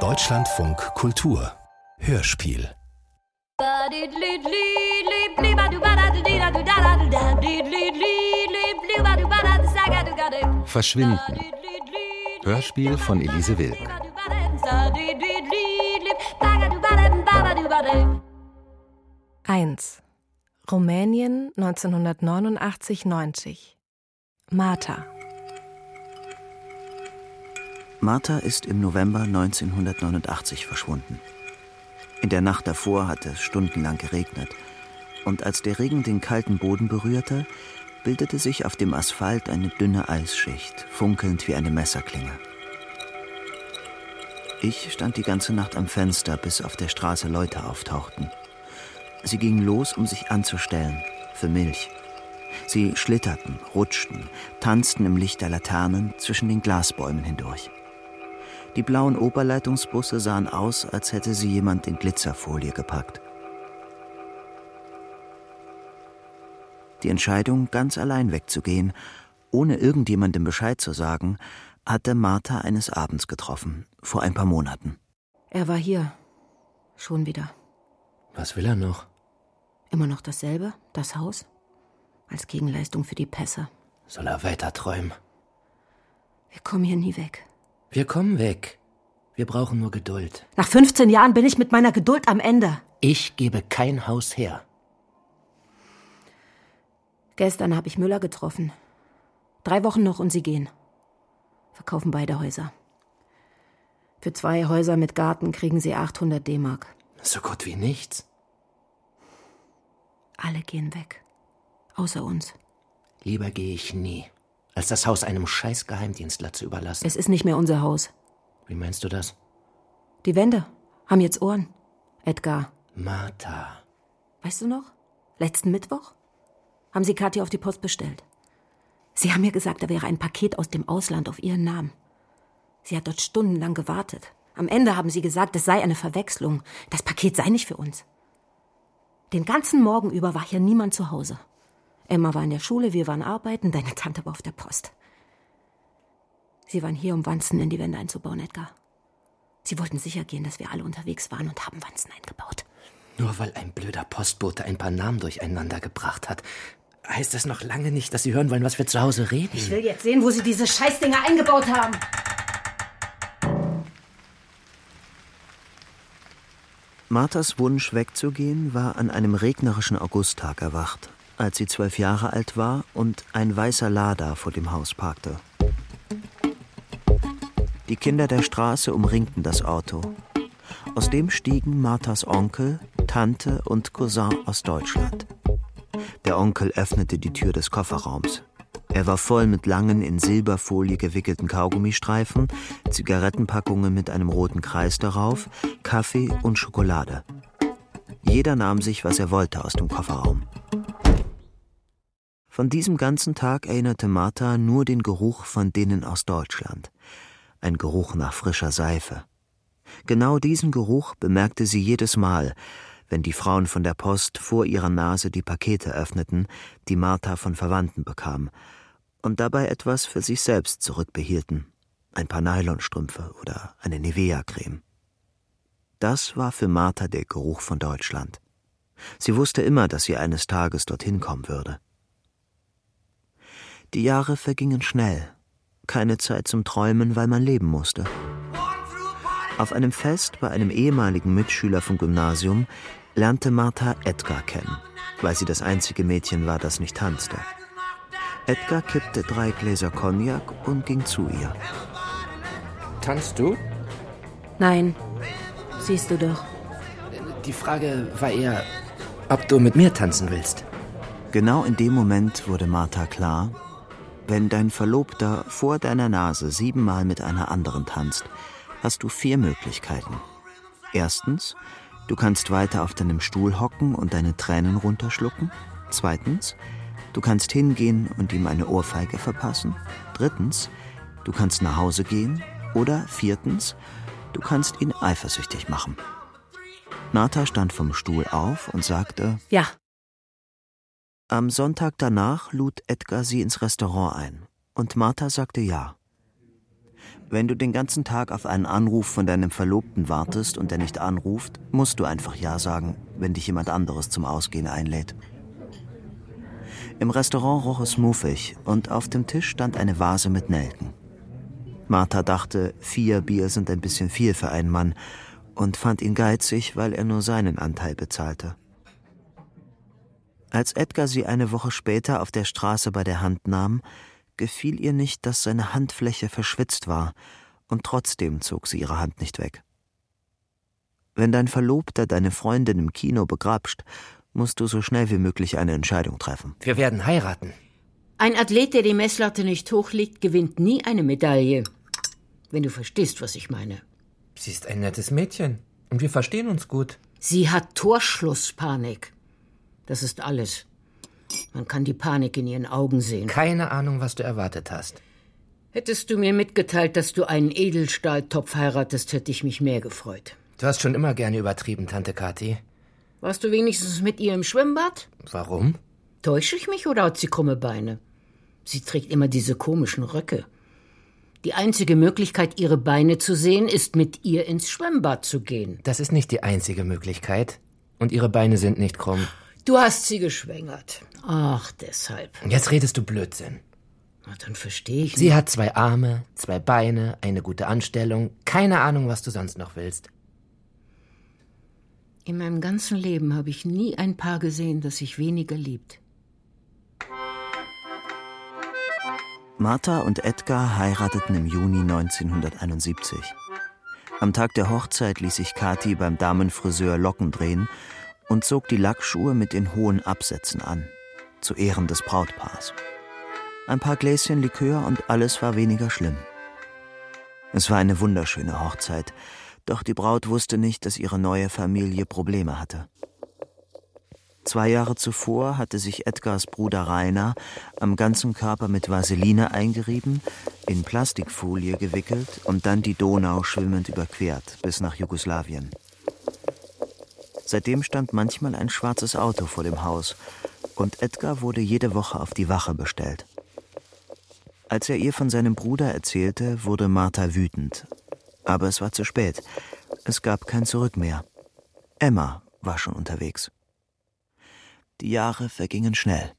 Deutschlandfunk Kultur. Hörspiel. Verschwinden. Hörspiel von Elise Wilk. Eins. Rumänien 1989-90 Martha Martha ist im November 1989 verschwunden. In der Nacht davor hatte es stundenlang geregnet. Und als der Regen den kalten Boden berührte, bildete sich auf dem Asphalt eine dünne Eisschicht, funkelnd wie eine Messerklinge. Ich stand die ganze Nacht am Fenster, bis auf der Straße Leute auftauchten. Sie gingen los, um sich anzustellen, für Milch. Sie schlitterten, rutschten, tanzten im Licht der Laternen zwischen den Glasbäumen hindurch. Die blauen Oberleitungsbusse sahen aus, als hätte sie jemand in Glitzerfolie gepackt. Die Entscheidung, ganz allein wegzugehen, ohne irgendjemandem Bescheid zu sagen, hatte Martha eines Abends getroffen, vor ein paar Monaten. Er war hier. Schon wieder. Was will er noch? Immer noch dasselbe, das Haus. Als Gegenleistung für die Pässe. Soll er weiter träumen? Wir kommen hier nie weg. Wir kommen weg. Wir brauchen nur Geduld. Nach 15 Jahren bin ich mit meiner Geduld am Ende. Ich gebe kein Haus her. Gestern habe ich Müller getroffen. Drei Wochen noch und sie gehen. Verkaufen beide Häuser. Für zwei Häuser mit Garten kriegen sie 800 D-Mark. So gut wie nichts. Alle gehen weg. Außer uns. Lieber gehe ich nie, als das Haus einem scheiß Geheimdienstler zu überlassen. Es ist nicht mehr unser Haus. Wie meinst du das? Die Wände haben jetzt Ohren. Edgar. Martha. Weißt du noch? Letzten Mittwoch haben sie Kathi auf die Post bestellt. Sie haben mir gesagt, da wäre ein Paket aus dem Ausland auf ihren Namen. Sie hat dort stundenlang gewartet. Am Ende haben sie gesagt, es sei eine Verwechslung. Das Paket sei nicht für uns. Den ganzen Morgen über war hier niemand zu Hause. Emma war in der Schule, wir waren arbeiten, deine Tante war auf der Post. Sie waren hier, um Wanzen in die Wände einzubauen, Edgar. Sie wollten sicher gehen, dass wir alle unterwegs waren und haben Wanzen eingebaut. Nur weil ein blöder Postbote ein paar Namen durcheinander gebracht hat, heißt das noch lange nicht, dass Sie hören wollen, was wir zu Hause reden. Ich will jetzt sehen, wo Sie diese Scheißdinger eingebaut haben. Marthas Wunsch wegzugehen war an einem regnerischen Augusttag erwacht, als sie zwölf Jahre alt war und ein weißer Lada vor dem Haus parkte. Die Kinder der Straße umringten das Auto. Aus dem stiegen Marthas Onkel, Tante und Cousin aus Deutschland. Der Onkel öffnete die Tür des Kofferraums. Er war voll mit langen, in Silberfolie gewickelten Kaugummistreifen, Zigarettenpackungen mit einem roten Kreis darauf, Kaffee und Schokolade. Jeder nahm sich, was er wollte, aus dem Kofferraum. Von diesem ganzen Tag erinnerte Martha nur den Geruch von denen aus Deutschland. Ein Geruch nach frischer Seife. Genau diesen Geruch bemerkte sie jedes Mal, wenn die Frauen von der Post vor ihrer Nase die Pakete öffneten, die Martha von Verwandten bekam, und dabei etwas für sich selbst zurückbehielten, ein paar Nylonstrümpfe oder eine Nivea-Creme. Das war für Martha der Geruch von Deutschland. Sie wusste immer, dass sie eines Tages dorthin kommen würde. Die Jahre vergingen schnell. Keine Zeit zum Träumen, weil man leben musste. Auf einem Fest bei einem ehemaligen Mitschüler vom Gymnasium lernte Martha Edgar kennen, weil sie das einzige Mädchen war, das nicht tanzte. Edgar kippte drei Gläser Cognac und ging zu ihr. Tanzt du? Nein, siehst du doch. Die Frage war eher, ob du mit mir tanzen willst. Genau in dem Moment wurde Martha klar, wenn dein Verlobter vor deiner Nase siebenmal mit einer anderen tanzt, hast du vier Möglichkeiten. Erstens, du kannst weiter auf deinem Stuhl hocken und deine Tränen runterschlucken. Zweitens, Du kannst hingehen und ihm eine Ohrfeige verpassen. Drittens, du kannst nach Hause gehen. Oder viertens, du kannst ihn eifersüchtig machen. Martha stand vom Stuhl auf und sagte Ja. Am Sonntag danach lud Edgar sie ins Restaurant ein. Und Martha sagte ja. Wenn du den ganzen Tag auf einen Anruf von deinem Verlobten wartest und er nicht anruft, musst du einfach Ja sagen, wenn dich jemand anderes zum Ausgehen einlädt. Im Restaurant roch es muffig und auf dem Tisch stand eine Vase mit Nelken. Martha dachte, vier Bier sind ein bisschen viel für einen Mann und fand ihn geizig, weil er nur seinen Anteil bezahlte. Als Edgar sie eine Woche später auf der Straße bei der Hand nahm, gefiel ihr nicht, dass seine Handfläche verschwitzt war, und trotzdem zog sie ihre Hand nicht weg. Wenn dein Verlobter deine Freundin im Kino begrapscht, musst du so schnell wie möglich eine Entscheidung treffen. Wir werden heiraten. Ein Athlet, der die Messlatte nicht hochlegt, gewinnt nie eine Medaille. Wenn du verstehst, was ich meine. Sie ist ein nettes Mädchen. Und wir verstehen uns gut. Sie hat Torschlusspanik. Das ist alles. Man kann die Panik in ihren Augen sehen. Keine Ahnung, was du erwartet hast. Hättest du mir mitgeteilt, dass du einen Edelstahltopf heiratest, hätte ich mich mehr gefreut. Du hast schon immer gerne übertrieben, Tante Kathi. Warst du wenigstens mit ihr im Schwimmbad? Warum? Täusche ich mich oder hat sie krumme Beine? Sie trägt immer diese komischen Röcke. Die einzige Möglichkeit, ihre Beine zu sehen, ist mit ihr ins Schwimmbad zu gehen. Das ist nicht die einzige Möglichkeit. Und ihre Beine sind nicht krumm. Du hast sie geschwängert. Ach, deshalb. Jetzt redest du Blödsinn. Na, dann verstehe ich nicht. Sie hat zwei Arme, zwei Beine, eine gute Anstellung, keine Ahnung, was du sonst noch willst. In meinem ganzen Leben habe ich nie ein Paar gesehen, das sich weniger liebt. Martha und Edgar heirateten im Juni 1971. Am Tag der Hochzeit ließ sich Kathi beim Damenfriseur Locken drehen und zog die Lackschuhe mit den hohen Absätzen an, zu Ehren des Brautpaars. Ein paar Gläschen Likör und alles war weniger schlimm. Es war eine wunderschöne Hochzeit, doch die Braut wusste nicht, dass ihre neue Familie Probleme hatte. Zwei Jahre zuvor hatte sich Edgars Bruder Rainer am ganzen Körper mit Vaseline eingerieben, in Plastikfolie gewickelt und dann die Donau schwimmend überquert bis nach Jugoslawien. Seitdem stand manchmal ein schwarzes Auto vor dem Haus und Edgar wurde jede Woche auf die Wache bestellt. Als er ihr von seinem Bruder erzählte, wurde Martha wütend. Aber es war zu spät. Es gab kein Zurück mehr. Emma war schon unterwegs. Die Jahre vergingen schnell.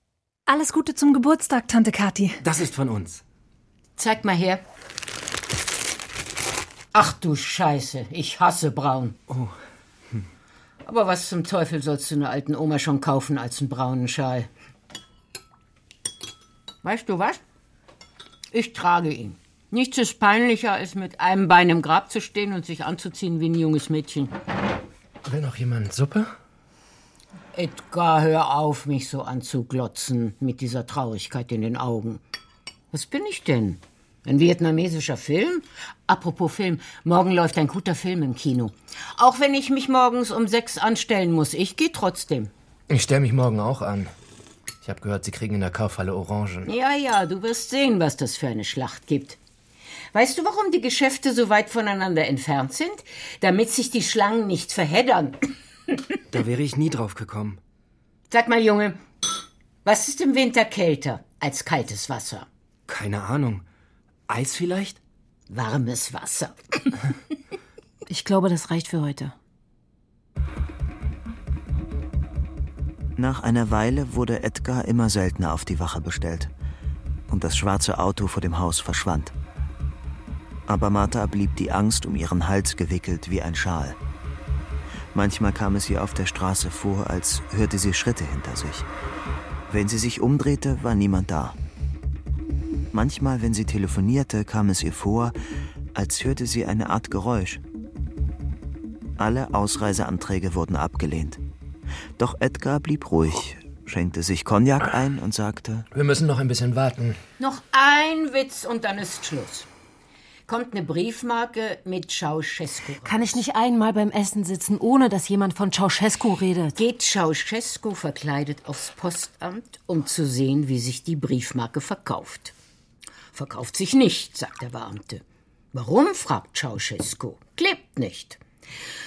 Alles Gute zum Geburtstag, Tante Kathi. Das ist von uns. Zeig mal her. Ach du Scheiße, ich hasse braun. Oh. Aber was zum Teufel sollst du einer alten Oma schon kaufen als einen braunen Schal? Weißt du was? Ich trage ihn. Nichts ist peinlicher, als mit einem Bein im Grab zu stehen und sich anzuziehen wie ein junges Mädchen. Will noch jemand Suppe? Edgar, hör auf, mich so anzuglotzen mit dieser Traurigkeit in den Augen. Was bin ich denn? Ein vietnamesischer Film? Apropos Film, morgen läuft ein guter Film im Kino. Auch wenn ich mich morgens um sechs anstellen muss, ich gehe trotzdem. Ich stelle mich morgen auch an. Ich habe gehört, Sie kriegen in der Kaufhalle Orangen. Ja, ja, du wirst sehen, was das für eine Schlacht gibt. Weißt du, warum die Geschäfte so weit voneinander entfernt sind? Damit sich die Schlangen nicht verheddern. Da wäre ich nie drauf gekommen. Sag mal, Junge, was ist im Winter kälter als kaltes Wasser? Keine Ahnung. Eis vielleicht? Warmes Wasser. Ich glaube, das reicht für heute. Nach einer Weile wurde Edgar immer seltener auf die Wache bestellt. Und das schwarze Auto vor dem Haus verschwand. Aber Martha blieb die Angst um ihren Hals gewickelt wie ein Schal. Manchmal kam es ihr auf der Straße vor, als hörte sie Schritte hinter sich. Wenn sie sich umdrehte, war niemand da. Manchmal, wenn sie telefonierte, kam es ihr vor, als hörte sie eine Art Geräusch. Alle Ausreiseanträge wurden abgelehnt. Doch Edgar blieb ruhig, schenkte sich Cognac ein und sagte: Wir müssen noch ein bisschen warten. Noch ein Witz und dann ist Schluss. Kommt eine Briefmarke mit Ceausescu. Kann ich nicht einmal beim Essen sitzen, ohne dass jemand von Ceausescu redet? Geht Ceausescu verkleidet aufs Postamt, um zu sehen, wie sich die Briefmarke verkauft. Verkauft sich nicht, sagt der Beamte. Warum? fragt Ceausescu. Klebt nicht.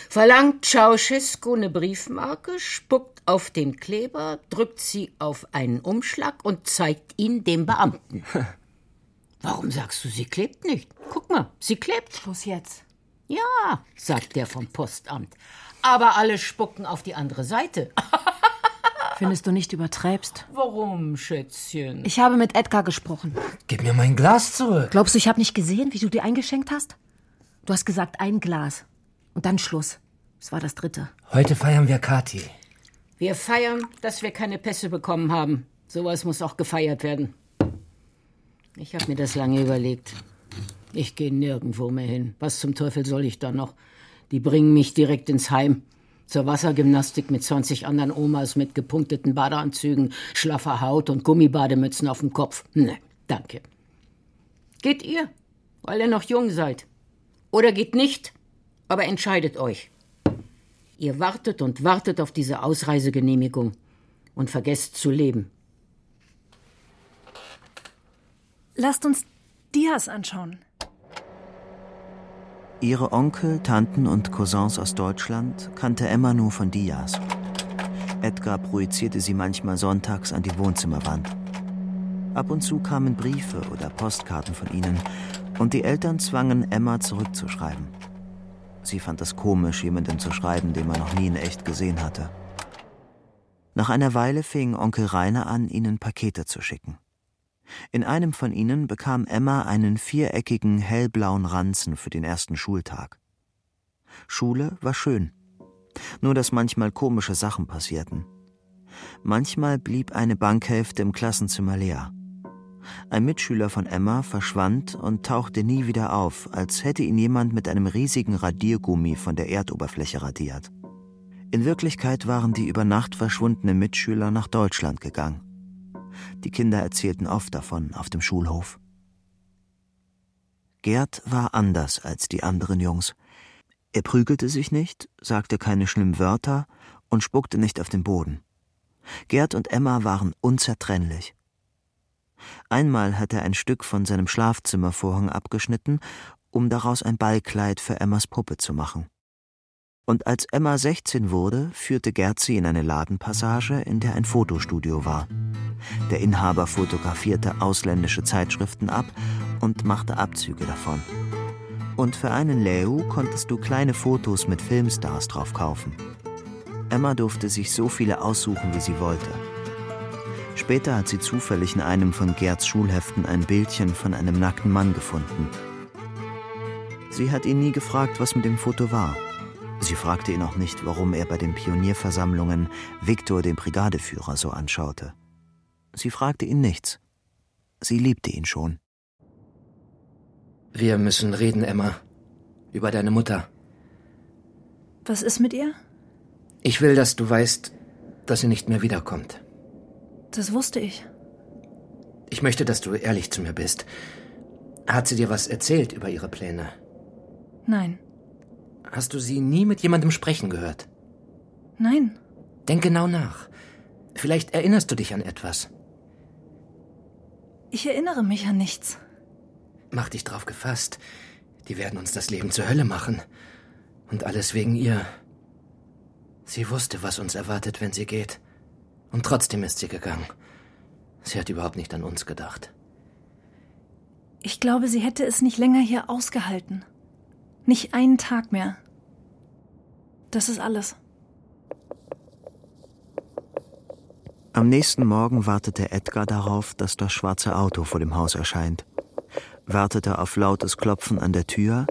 Verlangt Ceausescu eine Briefmarke, spuckt auf den Kleber, drückt sie auf einen Umschlag und zeigt ihn dem Beamten. Warum sagst du, sie klebt nicht? Guck mal, sie klebt. Schluss jetzt. Ja, sagt der vom Postamt. Aber alle spucken auf die andere Seite. Findest du nicht übertreibst? Warum, Schätzchen? Ich habe mit Edgar gesprochen. Gib mir mein Glas zurück. Glaubst du, ich habe nicht gesehen, wie du dir eingeschenkt hast? Du hast gesagt, ein Glas. Und dann Schluss. Es war das dritte. Heute feiern wir Kathi. Wir feiern, dass wir keine Pässe bekommen haben. Sowas muss auch gefeiert werden. Ich habe mir das lange überlegt. Ich gehe nirgendwo mehr hin. Was zum Teufel soll ich da noch? Die bringen mich direkt ins Heim. Zur Wassergymnastik mit 20 anderen Omas mit gepunkteten Badeanzügen, schlaffer Haut und Gummibademützen auf dem Kopf. Ne, danke. Geht ihr, weil ihr noch jung seid. Oder geht nicht, aber entscheidet euch. Ihr wartet und wartet auf diese Ausreisegenehmigung und vergesst zu leben. Lasst uns Dias anschauen. Ihre Onkel, Tanten und Cousins aus Deutschland kannte Emma nur von Dias. Edgar projizierte sie manchmal sonntags an die Wohnzimmerwand. Ab und zu kamen Briefe oder Postkarten von ihnen und die Eltern zwangen Emma zurückzuschreiben. Sie fand es komisch, jemandem zu schreiben, den man noch nie in echt gesehen hatte. Nach einer Weile fing Onkel Rainer an, ihnen Pakete zu schicken. In einem von ihnen bekam Emma einen viereckigen hellblauen Ranzen für den ersten Schultag. Schule war schön, nur dass manchmal komische Sachen passierten. Manchmal blieb eine Bankhälfte im Klassenzimmer leer. Ein Mitschüler von Emma verschwand und tauchte nie wieder auf, als hätte ihn jemand mit einem riesigen Radiergummi von der Erdoberfläche radiert. In Wirklichkeit waren die über Nacht verschwundenen Mitschüler nach Deutschland gegangen. Die Kinder erzählten oft davon auf dem Schulhof. Gerd war anders als die anderen Jungs. Er prügelte sich nicht, sagte keine schlimmen Wörter und spuckte nicht auf den Boden. Gerd und Emma waren unzertrennlich. Einmal hat er ein Stück von seinem Schlafzimmervorhang abgeschnitten, um daraus ein Ballkleid für Emmas Puppe zu machen. Und als Emma 16 wurde, führte Gerd sie in eine Ladenpassage, in der ein Fotostudio war. Der Inhaber fotografierte ausländische Zeitschriften ab und machte Abzüge davon. Und für einen Leu konntest du kleine Fotos mit Filmstars drauf kaufen. Emma durfte sich so viele aussuchen, wie sie wollte. Später hat sie zufällig in einem von Gerds Schulheften ein Bildchen von einem nackten Mann gefunden. Sie hat ihn nie gefragt, was mit dem Foto war. Sie fragte ihn auch nicht, warum er bei den Pionierversammlungen Viktor, den Brigadeführer, so anschaute. Sie fragte ihn nichts. Sie liebte ihn schon. Wir müssen reden, Emma. Über deine Mutter. Was ist mit ihr? Ich will, dass du weißt, dass sie nicht mehr wiederkommt. Das wusste ich. Ich möchte, dass du ehrlich zu mir bist. Hat sie dir was erzählt über ihre Pläne? Nein. Hast du sie nie mit jemandem sprechen gehört? Nein. Denk genau nach. Vielleicht erinnerst du dich an etwas. Ich erinnere mich an nichts. Mach dich drauf gefasst. Die werden uns das Leben zur Hölle machen. Und alles wegen ihr. Sie wusste, was uns erwartet, wenn sie geht. Und trotzdem ist sie gegangen. Sie hat überhaupt nicht an uns gedacht. Ich glaube, sie hätte es nicht länger hier ausgehalten. Nicht einen Tag mehr. Das ist alles. Am nächsten Morgen wartete Edgar darauf, dass das schwarze Auto vor dem Haus erscheint. Wartete auf lautes Klopfen an der Tür,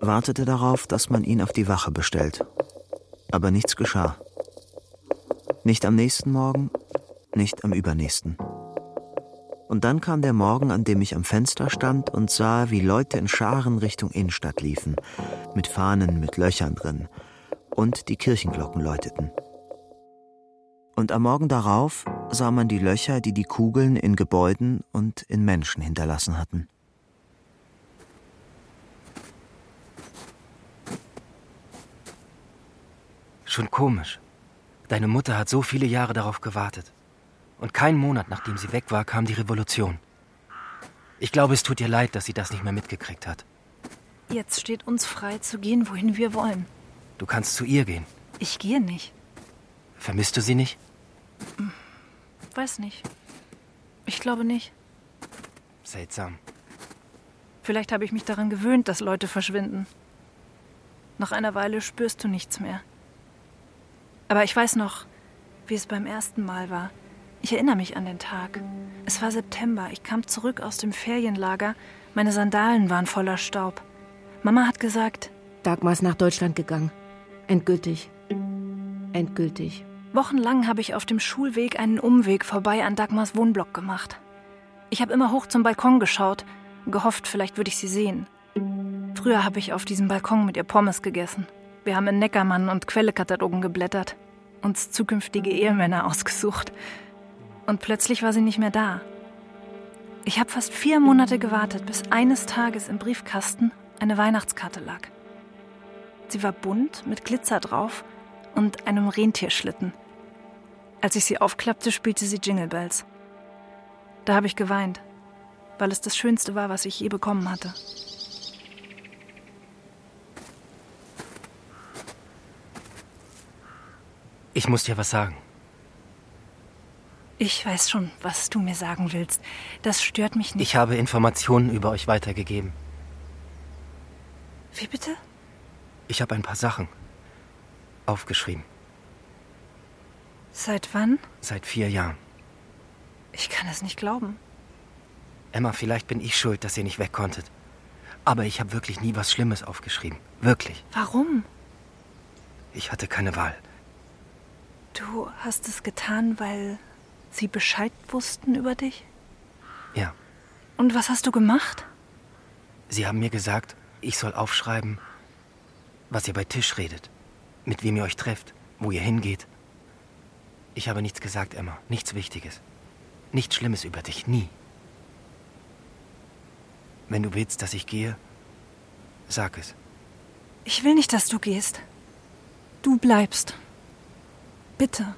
wartete darauf, dass man ihn auf die Wache bestellt. Aber nichts geschah. Nicht am nächsten Morgen, nicht am übernächsten. Und dann kam der Morgen, an dem ich am Fenster stand und sah, wie Leute in Scharen Richtung Innenstadt liefen, mit Fahnen mit Löchern drin, und die Kirchenglocken läuteten. Und am Morgen darauf sah man die Löcher, die die Kugeln in Gebäuden und in Menschen hinterlassen hatten. Schon komisch. Deine Mutter hat so viele Jahre darauf gewartet. Und keinen Monat nachdem sie weg war, kam die Revolution. Ich glaube, es tut ihr leid, dass sie das nicht mehr mitgekriegt hat. Jetzt steht uns frei zu gehen, wohin wir wollen. Du kannst zu ihr gehen. Ich gehe nicht. Vermisst du sie nicht? Weiß nicht. Ich glaube nicht. Seltsam. Vielleicht habe ich mich daran gewöhnt, dass Leute verschwinden. Nach einer Weile spürst du nichts mehr. Aber ich weiß noch, wie es beim ersten Mal war. Ich erinnere mich an den Tag. Es war September. Ich kam zurück aus dem Ferienlager. Meine Sandalen waren voller Staub. Mama hat gesagt, Dagmar ist nach Deutschland gegangen. Endgültig. Endgültig. Wochenlang habe ich auf dem Schulweg einen Umweg vorbei an Dagmars Wohnblock gemacht. Ich habe immer hoch zum Balkon geschaut, gehofft, vielleicht würde ich sie sehen. Früher habe ich auf diesem Balkon mit ihr Pommes gegessen. Wir haben in Neckermann und Quellekatalogen geblättert, uns zukünftige Ehemänner ausgesucht. Und plötzlich war sie nicht mehr da. Ich habe fast vier Monate gewartet, bis eines Tages im Briefkasten eine Weihnachtskarte lag. Sie war bunt mit Glitzer drauf und einem Rentierschlitten. Als ich sie aufklappte, spielte sie Jingle Bells. Da habe ich geweint, weil es das Schönste war, was ich je bekommen hatte. Ich muss dir was sagen. Ich weiß schon, was du mir sagen willst. Das stört mich nicht. Ich habe Informationen über euch weitergegeben. Wie bitte? Ich habe ein paar Sachen aufgeschrieben. Seit wann? Seit vier Jahren. Ich kann es nicht glauben. Emma, vielleicht bin ich schuld, dass ihr nicht weg konntet. Aber ich habe wirklich nie was Schlimmes aufgeschrieben. Wirklich. Warum? Ich hatte keine Wahl. Du hast es getan, weil sie Bescheid wussten über dich? Ja. Und was hast du gemacht? Sie haben mir gesagt, ich soll aufschreiben, was ihr bei Tisch redet, mit wem ihr euch trefft, wo ihr hingeht. Ich habe nichts gesagt, Emma, nichts Wichtiges. Nichts Schlimmes über dich, nie. Wenn du willst, dass ich gehe, sag es. Ich will nicht, dass du gehst. Du bleibst. Bitte.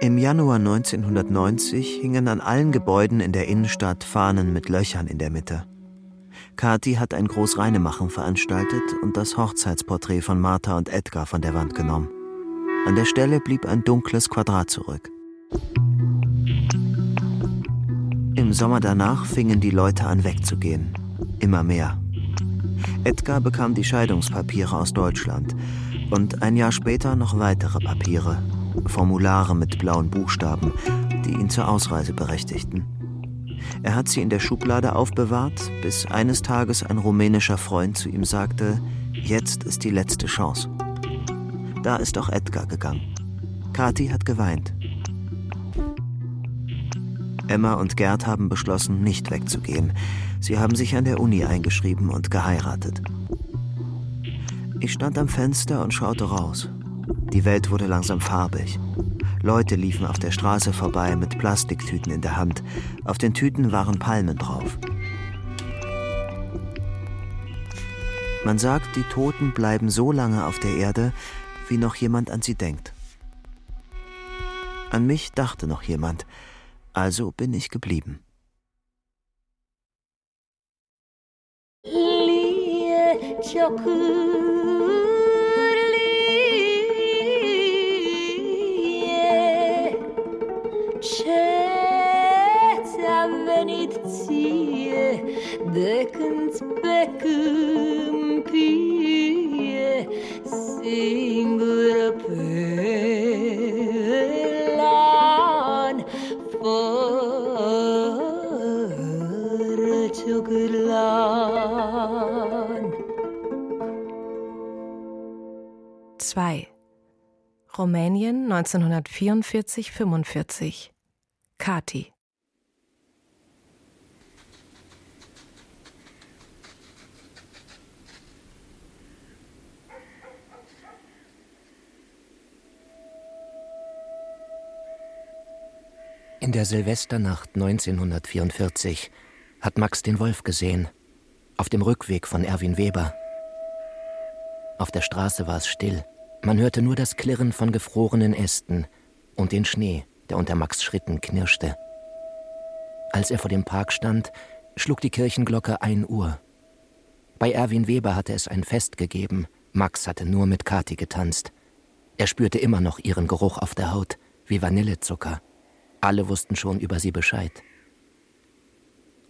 Im Januar 1990 hingen an allen Gebäuden in der Innenstadt Fahnen mit Löchern in der Mitte. Kathi hat ein Großreinemachen veranstaltet und das Hochzeitsporträt von Martha und Edgar von der Wand genommen. An der Stelle blieb ein dunkles Quadrat zurück. Im Sommer danach fingen die Leute an wegzugehen. Immer mehr. Edgar bekam die Scheidungspapiere aus Deutschland und ein Jahr später noch weitere Papiere, Formulare mit blauen Buchstaben, die ihn zur Ausreise berechtigten. Er hat sie in der Schublade aufbewahrt, bis eines Tages ein rumänischer Freund zu ihm sagte, jetzt ist die letzte Chance. Da ist auch Edgar gegangen. Kathi hat geweint. Emma und Gerd haben beschlossen, nicht wegzugehen. Sie haben sich an der Uni eingeschrieben und geheiratet. Ich stand am Fenster und schaute raus. Die Welt wurde langsam farbig. Leute liefen auf der Straße vorbei mit Plastiktüten in der Hand. Auf den Tüten waren Palmen drauf. Man sagt, die Toten bleiben so lange auf der Erde, wie noch jemand an sie denkt. An mich dachte noch jemand, also bin ich geblieben. ciocârlie. Ce ți-a venit ție de când pe câmpie? Sing 2. Rumänien 1944-45. Kati. In der Silvesternacht 1944 hat Max den Wolf gesehen, auf dem Rückweg von Erwin Weber. Auf der Straße war es still. Man hörte nur das Klirren von gefrorenen Ästen und den Schnee, der unter Max Schritten knirschte. Als er vor dem Park stand, schlug die Kirchenglocke ein Uhr. Bei Erwin Weber hatte es ein Fest gegeben. Max hatte nur mit Kathi getanzt. Er spürte immer noch ihren Geruch auf der Haut wie Vanillezucker. Alle wussten schon über sie Bescheid.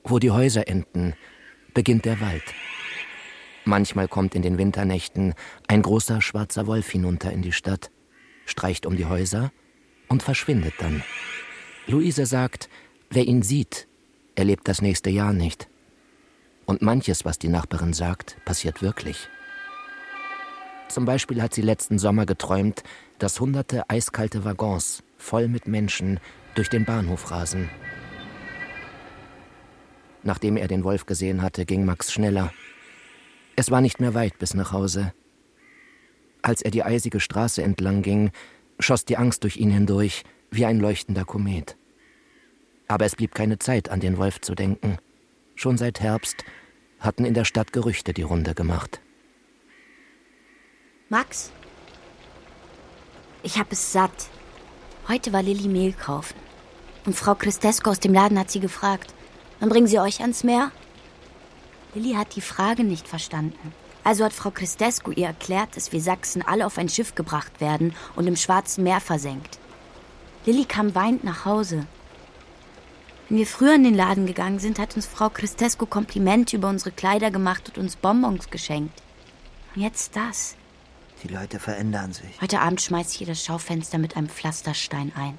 Wo die Häuser enden, beginnt der Wald. Manchmal kommt in den Winternächten ein großer schwarzer Wolf hinunter in die Stadt, streicht um die Häuser und verschwindet dann. Luise sagt, wer ihn sieht, erlebt das nächste Jahr nicht. Und manches, was die Nachbarin sagt, passiert wirklich. Zum Beispiel hat sie letzten Sommer geträumt, dass hunderte eiskalte Waggons voll mit Menschen durch den Bahnhof rasen. Nachdem er den Wolf gesehen hatte, ging Max schneller. Es war nicht mehr weit bis nach Hause. Als er die eisige Straße entlang ging, schoss die Angst durch ihn hindurch wie ein leuchtender Komet. Aber es blieb keine Zeit, an den Wolf zu denken. Schon seit Herbst hatten in der Stadt Gerüchte die Runde gemacht. Max, ich hab es satt. Heute war Lilly Mehl kaufen. Und Frau Christesco aus dem Laden hat sie gefragt, wann bringen Sie euch ans Meer? Lilly hat die Frage nicht verstanden. Also hat Frau Christesco ihr erklärt, dass wir Sachsen alle auf ein Schiff gebracht werden und im Schwarzen Meer versenkt. Lilly kam weinend nach Hause. Wenn wir früher in den Laden gegangen sind, hat uns Frau Christesco Komplimente über unsere Kleider gemacht und uns Bonbons geschenkt. Und jetzt das. Die Leute verändern sich. Heute Abend schmeißt ich ihr das Schaufenster mit einem Pflasterstein ein.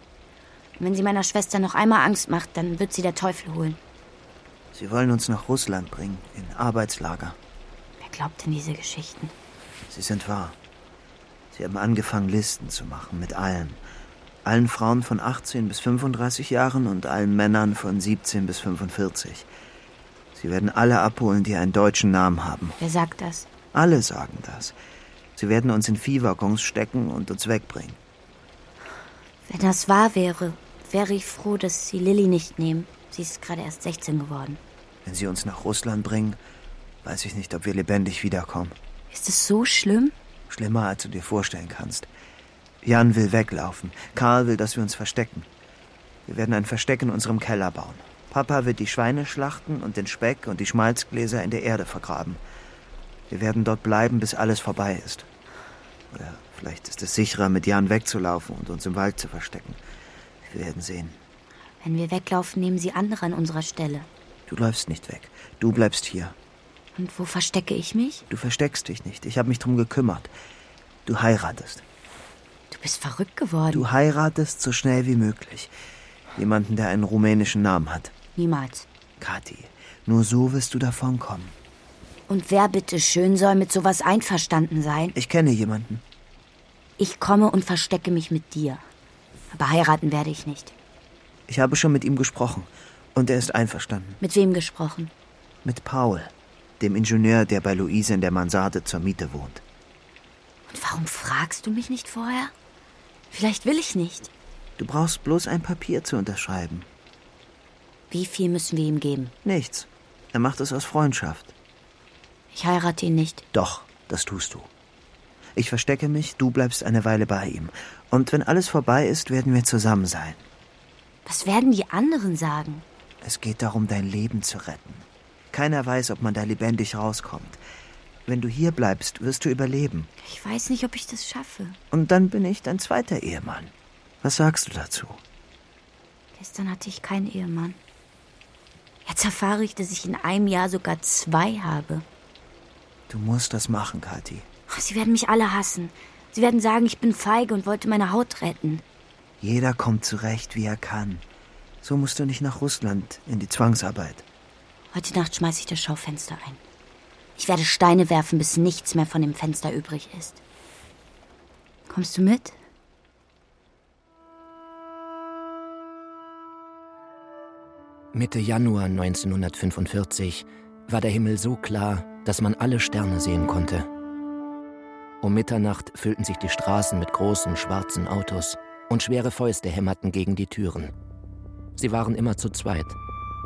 Und wenn sie meiner Schwester noch einmal Angst macht, dann wird sie der Teufel holen. Sie wollen uns nach Russland bringen, in Arbeitslager. Wer glaubt denn diese Geschichten? Sie sind wahr. Sie haben angefangen, Listen zu machen mit allen. Allen Frauen von 18 bis 35 Jahren und allen Männern von 17 bis 45. Sie werden alle abholen, die einen deutschen Namen haben. Wer sagt das? Alle sagen das. Sie werden uns in Viehwaggons stecken und uns wegbringen. Wenn das wahr wäre, wäre ich froh, dass Sie Lilly nicht nehmen. Sie ist gerade erst 16 geworden. Wenn sie uns nach Russland bringen, weiß ich nicht, ob wir lebendig wiederkommen. Ist es so schlimm? Schlimmer, als du dir vorstellen kannst. Jan will weglaufen. Karl will, dass wir uns verstecken. Wir werden ein Versteck in unserem Keller bauen. Papa wird die Schweine schlachten und den Speck und die Schmalzgläser in der Erde vergraben. Wir werden dort bleiben, bis alles vorbei ist. Oder vielleicht ist es sicherer, mit Jan wegzulaufen und uns im Wald zu verstecken. Wir werden sehen. Wenn wir weglaufen, nehmen Sie andere an unserer Stelle. Du läufst nicht weg. Du bleibst hier. Und wo verstecke ich mich? Du versteckst dich nicht. Ich habe mich drum gekümmert. Du heiratest. Du bist verrückt geworden. Du heiratest so schnell wie möglich. Jemanden, der einen rumänischen Namen hat. Niemals. Kathi, nur so wirst du davonkommen. Und wer bitte schön soll mit sowas einverstanden sein? Ich kenne jemanden. Ich komme und verstecke mich mit dir. Aber heiraten werde ich nicht. Ich habe schon mit ihm gesprochen. Und er ist einverstanden. Mit wem gesprochen? Mit Paul, dem Ingenieur, der bei Luise in der Mansarde zur Miete wohnt. Und warum fragst du mich nicht vorher? Vielleicht will ich nicht. Du brauchst bloß ein Papier zu unterschreiben. Wie viel müssen wir ihm geben? Nichts. Er macht es aus Freundschaft. Ich heirate ihn nicht. Doch, das tust du. Ich verstecke mich, du bleibst eine Weile bei ihm. Und wenn alles vorbei ist, werden wir zusammen sein. Was werden die anderen sagen? Es geht darum, dein Leben zu retten. Keiner weiß, ob man da lebendig rauskommt. Wenn du hier bleibst, wirst du überleben. Ich weiß nicht, ob ich das schaffe. Und dann bin ich dein zweiter Ehemann. Was sagst du dazu? Gestern hatte ich keinen Ehemann. Jetzt erfahre ich, dass ich in einem Jahr sogar zwei habe. Du musst das machen, Kathi. Sie werden mich alle hassen. Sie werden sagen, ich bin feige und wollte meine Haut retten. Jeder kommt zurecht, wie er kann. So musst du nicht nach Russland in die Zwangsarbeit. Heute Nacht schmeiße ich das Schaufenster ein. Ich werde Steine werfen, bis nichts mehr von dem Fenster übrig ist. Kommst du mit? Mitte Januar 1945 war der Himmel so klar, dass man alle Sterne sehen konnte. Um Mitternacht füllten sich die Straßen mit großen schwarzen Autos und schwere Fäuste hämmerten gegen die Türen. Sie waren immer zu zweit.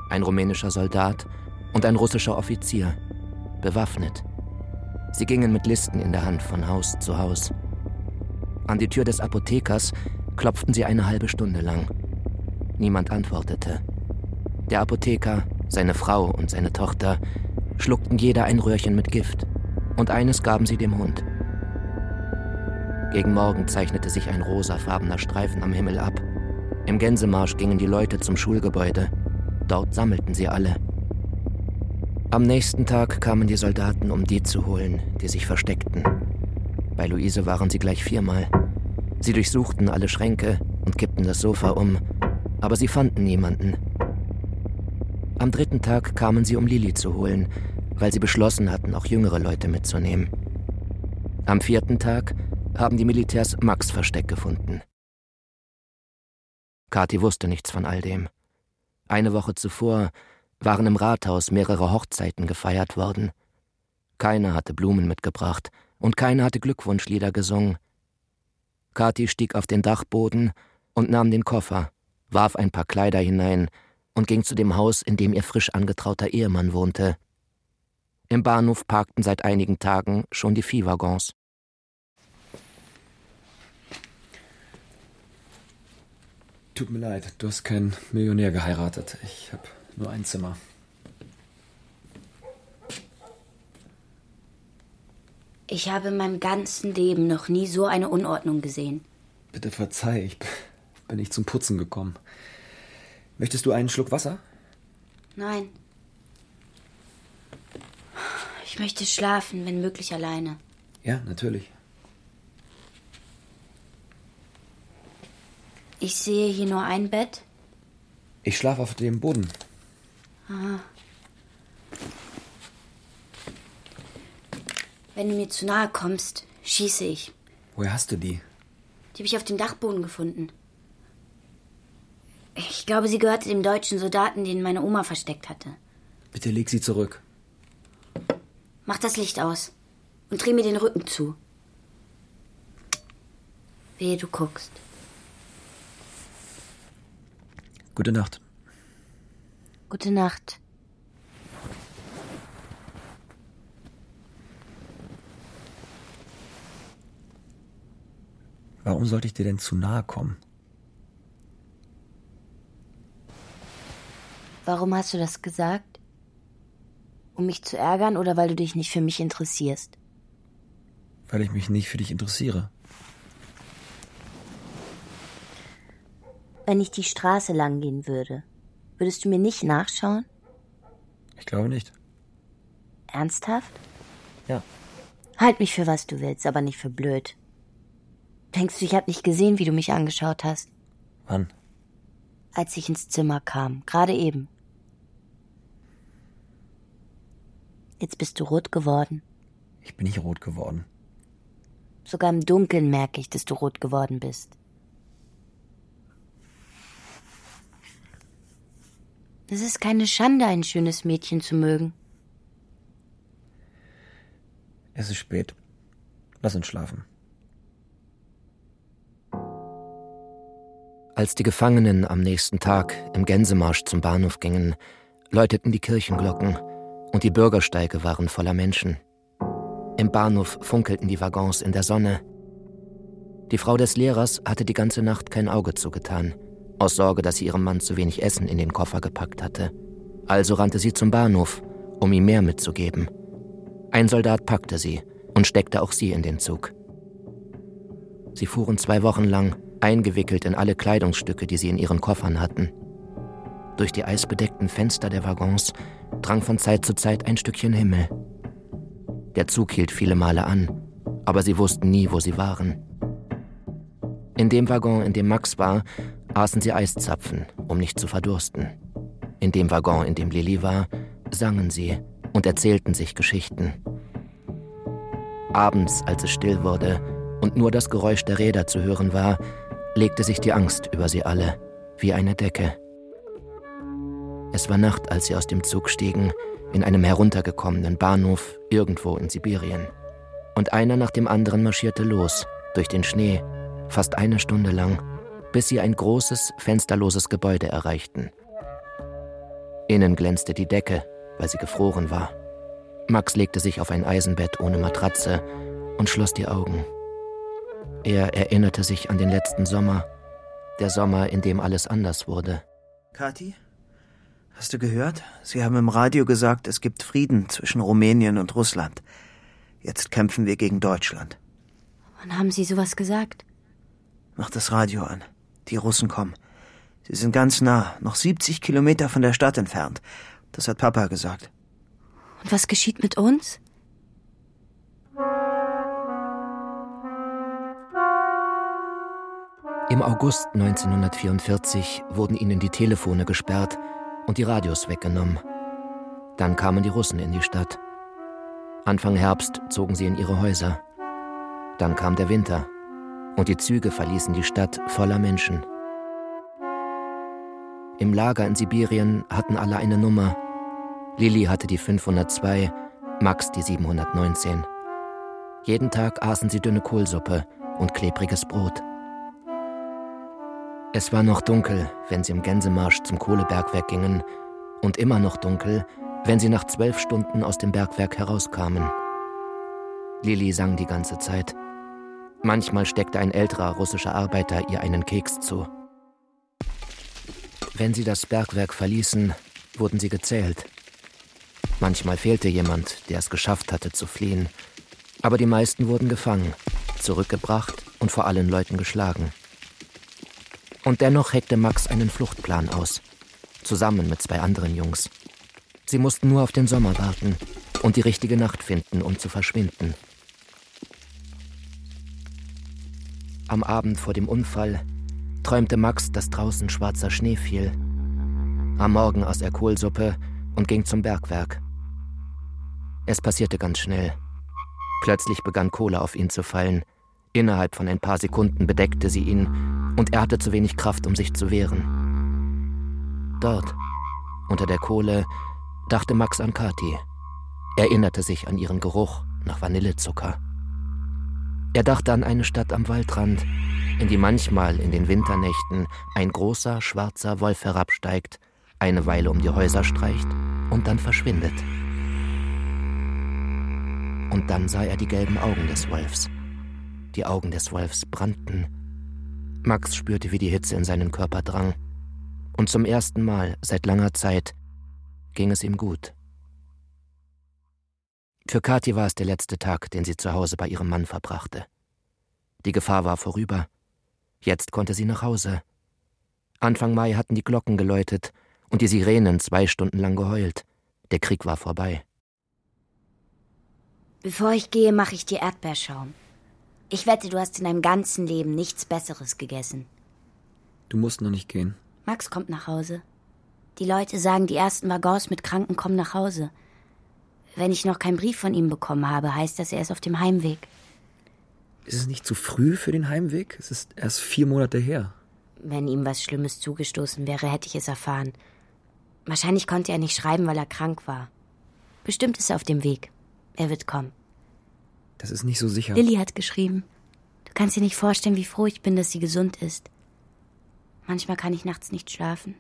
Ein rumänischer Soldat und ein russischer Offizier, bewaffnet. Sie gingen mit Listen in der Hand von Haus zu Haus. An die Tür des Apothekers klopften sie eine halbe Stunde lang. Niemand antwortete. Der Apotheker, seine Frau und seine Tochter schluckten jeder ein Röhrchen mit Gift, und eines gaben sie dem Hund. Gegen Morgen zeichnete sich ein rosafarbener Streifen am Himmel ab. Im Gänsemarsch gingen die Leute zum Schulgebäude. Dort sammelten sie alle. Am nächsten Tag kamen die Soldaten, um die zu holen, die sich versteckten. Bei Luise waren sie gleich viermal. Sie durchsuchten alle Schränke und kippten das Sofa um, aber sie fanden niemanden. Am dritten Tag kamen sie, um Lili zu holen, weil sie beschlossen hatten, auch jüngere Leute mitzunehmen. Am vierten Tag haben die Militärs Max Versteck gefunden. Kathi wusste nichts von all dem. Eine Woche zuvor waren im Rathaus mehrere Hochzeiten gefeiert worden. Keiner hatte Blumen mitgebracht und keiner hatte Glückwunschlieder gesungen. Kathi stieg auf den Dachboden und nahm den Koffer, warf ein paar Kleider hinein und ging zu dem Haus, in dem ihr frisch angetrauter Ehemann wohnte. Im Bahnhof parkten seit einigen Tagen schon die Viehwaggons. Tut mir leid, du hast keinen Millionär geheiratet. Ich habe nur ein Zimmer. Ich habe in meinem ganzen Leben noch nie so eine Unordnung gesehen. Bitte verzeih, ich bin nicht zum Putzen gekommen. Möchtest du einen Schluck Wasser? Nein. Ich möchte schlafen, wenn möglich alleine. Ja, natürlich. Ich sehe hier nur ein Bett. Ich schlafe auf dem Boden. Aha. Wenn du mir zu nahe kommst, schieße ich. Woher hast du die? Die habe ich auf dem Dachboden gefunden. Ich glaube, sie gehörte dem deutschen Soldaten, den meine Oma versteckt hatte. Bitte leg sie zurück. Mach das Licht aus und dreh mir den Rücken zu. Wehe, du guckst. Gute Nacht. Gute Nacht. Warum sollte ich dir denn zu nahe kommen? Warum hast du das gesagt? Um mich zu ärgern oder weil du dich nicht für mich interessierst? Weil ich mich nicht für dich interessiere. Wenn ich die Straße lang gehen würde, würdest du mir nicht nachschauen? Ich glaube nicht. Ernsthaft? Ja. Halt mich für was du willst, aber nicht für blöd. Denkst du, ich hab nicht gesehen, wie du mich angeschaut hast? Wann? Als ich ins Zimmer kam, gerade eben. Jetzt bist du rot geworden. Ich bin nicht rot geworden. Sogar im Dunkeln merke ich, dass du rot geworden bist. Es ist keine Schande, ein schönes Mädchen zu mögen. Es ist spät. Lass uns schlafen. Als die Gefangenen am nächsten Tag im Gänsemarsch zum Bahnhof gingen, läuteten die Kirchenglocken und die Bürgersteige waren voller Menschen. Im Bahnhof funkelten die Waggons in der Sonne. Die Frau des Lehrers hatte die ganze Nacht kein Auge zugetan, aus Sorge, dass sie ihrem Mann zu wenig Essen in den Koffer gepackt hatte. Also rannte sie zum Bahnhof, um ihm mehr mitzugeben. Ein Soldat packte sie und steckte auch sie in den Zug. Sie fuhren zwei Wochen lang, eingewickelt in alle Kleidungsstücke, die sie in ihren Koffern hatten. Durch die eisbedeckten Fenster der Waggons drang von Zeit zu Zeit ein Stückchen Himmel. Der Zug hielt viele Male an, aber sie wussten nie, wo sie waren. In dem Waggon, in dem Max war, aßen sie Eiszapfen, um nicht zu verdursten. In dem Waggon, in dem Lilly war, sangen sie und erzählten sich Geschichten. Abends, als es still wurde und nur das Geräusch der Räder zu hören war, legte sich die Angst über sie alle, wie eine Decke. Es war Nacht, als sie aus dem Zug stiegen, in einem heruntergekommenen Bahnhof irgendwo in Sibirien. Und einer nach dem anderen marschierte los, durch den Schnee, fast eine Stunde lang, bis sie ein großes, fensterloses Gebäude erreichten. Innen glänzte die Decke, weil sie gefroren war. Max legte sich auf ein Eisenbett ohne Matratze und schloss die Augen. Er erinnerte sich an den letzten Sommer, der Sommer, in dem alles anders wurde. Kathi? Hast du gehört? Sie haben im Radio gesagt, es gibt Frieden zwischen Rumänien und Russland. Jetzt kämpfen wir gegen Deutschland. Wann haben Sie sowas gesagt? Mach das Radio an. Die Russen kommen. Sie sind ganz nah, noch 70 Kilometer von der Stadt entfernt. Das hat Papa gesagt. Und was geschieht mit uns? Im August 1944 wurden ihnen die Telefone gesperrt und die Radios weggenommen. Dann kamen die Russen in die Stadt. Anfang Herbst zogen sie in ihre Häuser. Dann kam der Winter und die Züge verließen die Stadt voller Menschen. Im Lager in Sibirien hatten alle eine Nummer. Lilly hatte die 502, Max die 719. Jeden Tag aßen sie dünne Kohlsuppe und klebriges Brot. Es war noch dunkel, wenn sie im Gänsemarsch zum Kohlebergwerk gingen, und immer noch dunkel, wenn sie nach zwölf Stunden aus dem Bergwerk herauskamen. Lilly sang die ganze Zeit. Manchmal steckte ein älterer russischer Arbeiter ihr einen Keks zu. Wenn sie das Bergwerk verließen, wurden sie gezählt. Manchmal fehlte jemand, der es geschafft hatte zu fliehen. Aber die meisten wurden gefangen, zurückgebracht und vor allen Leuten geschlagen. Und dennoch heckte Max einen Fluchtplan aus, zusammen mit zwei anderen Jungs. Sie mussten nur auf den Sommer warten und die richtige Nacht finden, um zu verschwinden. Am Abend vor dem Unfall träumte Max, dass draußen schwarzer Schnee fiel. Am Morgen aß er Kohlsuppe und ging zum Bergwerk. Es passierte ganz schnell. Plötzlich begann Kohle auf ihn zu fallen. Innerhalb von ein paar Sekunden bedeckte sie ihn und er hatte zu wenig Kraft, um sich zu wehren. Dort, unter der Kohle, dachte Max an Kathi, erinnerte sich an ihren Geruch nach Vanillezucker. Er dachte an eine Stadt am Waldrand, in die manchmal in den Winternächten ein großer schwarzer Wolf herabsteigt, eine Weile um die Häuser streicht und dann verschwindet. Und dann sah er die gelben Augen des Wolfs. Die Augen des Wolfs brannten Max spürte, wie die Hitze in seinen Körper drang. Und zum ersten Mal seit langer Zeit ging es ihm gut. Für Kathi war es der letzte Tag, den sie zu Hause bei ihrem Mann verbrachte. Die Gefahr war vorüber. Jetzt konnte sie nach Hause. Anfang Mai hatten die Glocken geläutet und die Sirenen zwei Stunden lang geheult. Der Krieg war vorbei. Bevor ich gehe, mache ich dir Erdbeerschaum. Ich wette, du hast in deinem ganzen Leben nichts Besseres gegessen. Du musst noch nicht gehen. Max kommt nach Hause. Die Leute sagen, die ersten Waggons mit Kranken kommen nach Hause. Wenn ich noch keinen Brief von ihm bekommen habe, heißt das, er ist auf dem Heimweg. Ist es nicht zu früh für den Heimweg? Es ist erst vier Monate her. Wenn ihm was Schlimmes zugestoßen wäre, hätte ich es erfahren. Wahrscheinlich konnte er nicht schreiben, weil er krank war. Bestimmt ist er auf dem Weg. Er wird kommen. Das ist nicht so sicher. Lilly hat geschrieben. Du kannst dir nicht vorstellen, wie froh ich bin, dass sie gesund ist. Manchmal kann ich nachts nicht schlafen.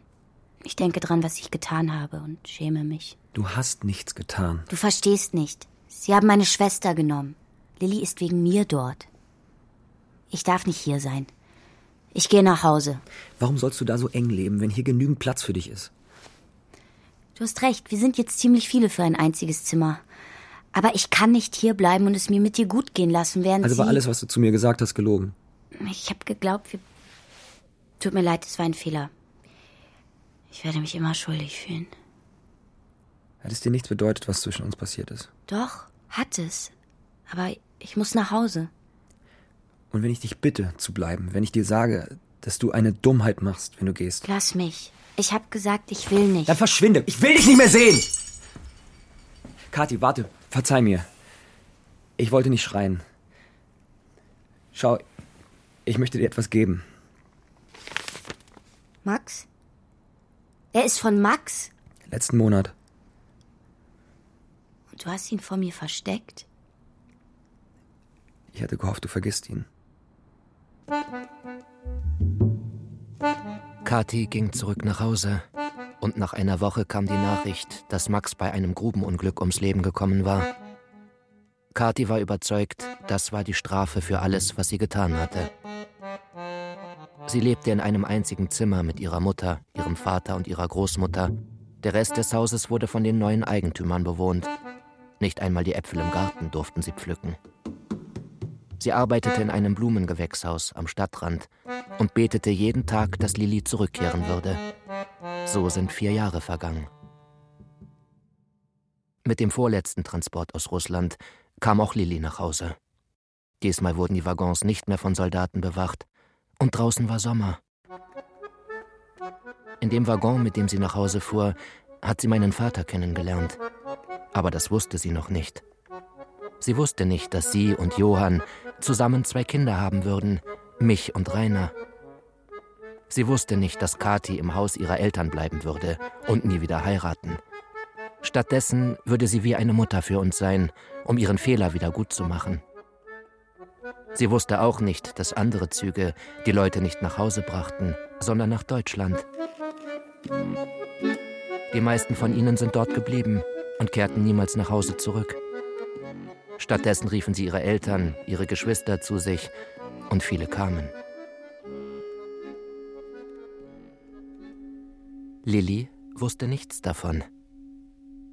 Ich denke dran, was ich getan habe und schäme mich. Du hast nichts getan. Du verstehst nicht. Sie haben meine Schwester genommen. Lilly ist wegen mir dort. Ich darf nicht hier sein. Ich gehe nach Hause. Warum sollst du da so eng leben, wenn hier genügend Platz für dich ist? Du hast recht, wir sind jetzt ziemlich viele für ein einziges Zimmer. Aber ich kann nicht hier bleiben und es mir mit dir gut gehen lassen, während Also war alles, was du zu mir gesagt hast, gelogen. Ich habe geglaubt, wir. Tut mir leid, es war ein Fehler. Ich werde mich immer schuldig fühlen. Hat es dir nichts bedeutet, was zwischen uns passiert ist? Doch, hat es. Aber ich muss nach Hause. Und wenn ich dich bitte zu bleiben, wenn ich dir sage, dass du eine Dummheit machst, wenn du gehst. Lass mich. Ich habe gesagt, ich will nicht. Dann verschwinde. Ich will dich nicht mehr sehen. Kathi, warte. Verzeih mir. Ich wollte nicht schreien. Schau, ich möchte dir etwas geben. Max? Er ist von Max? Letzten Monat. Du hast ihn vor mir versteckt? Ich hatte gehofft, du vergisst ihn. Kathi ging zurück nach Hause und nach einer Woche kam die Nachricht, dass Max bei einem Grubenunglück ums Leben gekommen war. Kathi war überzeugt, das war die Strafe für alles, was sie getan hatte. Sie lebte in einem einzigen Zimmer mit ihrer Mutter, ihrem Vater und ihrer Großmutter. Der Rest des Hauses wurde von den neuen Eigentümern bewohnt. Nicht einmal die Äpfel im Garten durften sie pflücken. Sie arbeitete in einem Blumengewächshaus am Stadtrand und betete jeden Tag, dass Lilly zurückkehren würde. So sind vier Jahre vergangen. Mit dem vorletzten Transport aus Russland kam auch Lilly nach Hause. Diesmal wurden die Waggons nicht mehr von Soldaten bewacht und draußen war Sommer. In dem Waggon, mit dem sie nach Hause fuhr, hat sie meinen Vater kennengelernt. Aber das wusste sie noch nicht. Sie wusste nicht, dass sie und Johann zusammen zwei Kinder haben würden, mich und Rainer. Sie wusste nicht, dass Kathi im Haus ihrer Eltern bleiben würde und nie wieder heiraten. Stattdessen würde sie wie eine Mutter für uns sein, um ihren Fehler wieder gut zu machen. Sie wusste auch nicht, dass andere Züge die Leute nicht nach Hause brachten, sondern nach Deutschland. Die meisten von ihnen sind dort geblieben und kehrten niemals nach Hause zurück. Stattdessen riefen sie ihre Eltern, ihre Geschwister zu sich und viele kamen. Lilly wusste nichts davon.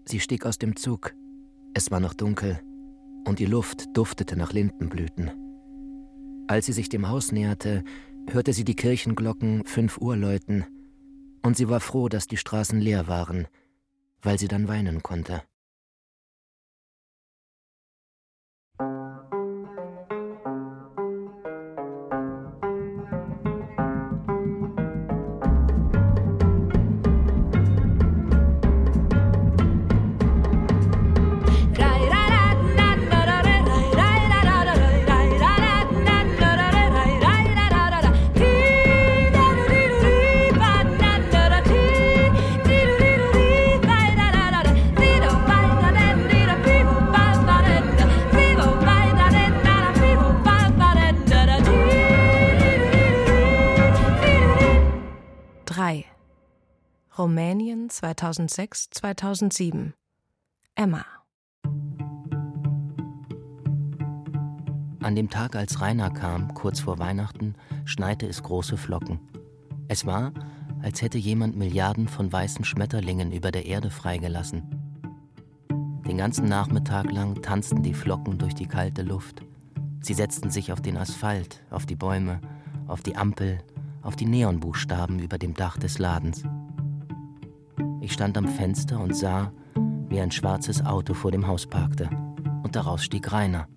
Sie stieg aus dem Zug. Es war noch dunkel und die Luft duftete nach Lindenblüten. Als sie sich dem Haus näherte, hörte sie die Kirchenglocken fünf Uhr läuten, und sie war froh, dass die Straßen leer waren, weil sie dann weinen konnte. Rumänien 2006-2007. Emma. An dem Tag, als Rainer kam, kurz vor Weihnachten, schneite es große Flocken. Es war, als hätte jemand Milliarden von weißen Schmetterlingen über der Erde freigelassen. Den ganzen Nachmittag lang tanzten die Flocken durch die kalte Luft. Sie setzten sich auf den Asphalt, auf die Bäume, auf die Ampel, auf die Neonbuchstaben über dem Dach des Ladens. Ich stand am Fenster und sah, wie ein schwarzes Auto vor dem Haus parkte. Und daraus stieg Rainer,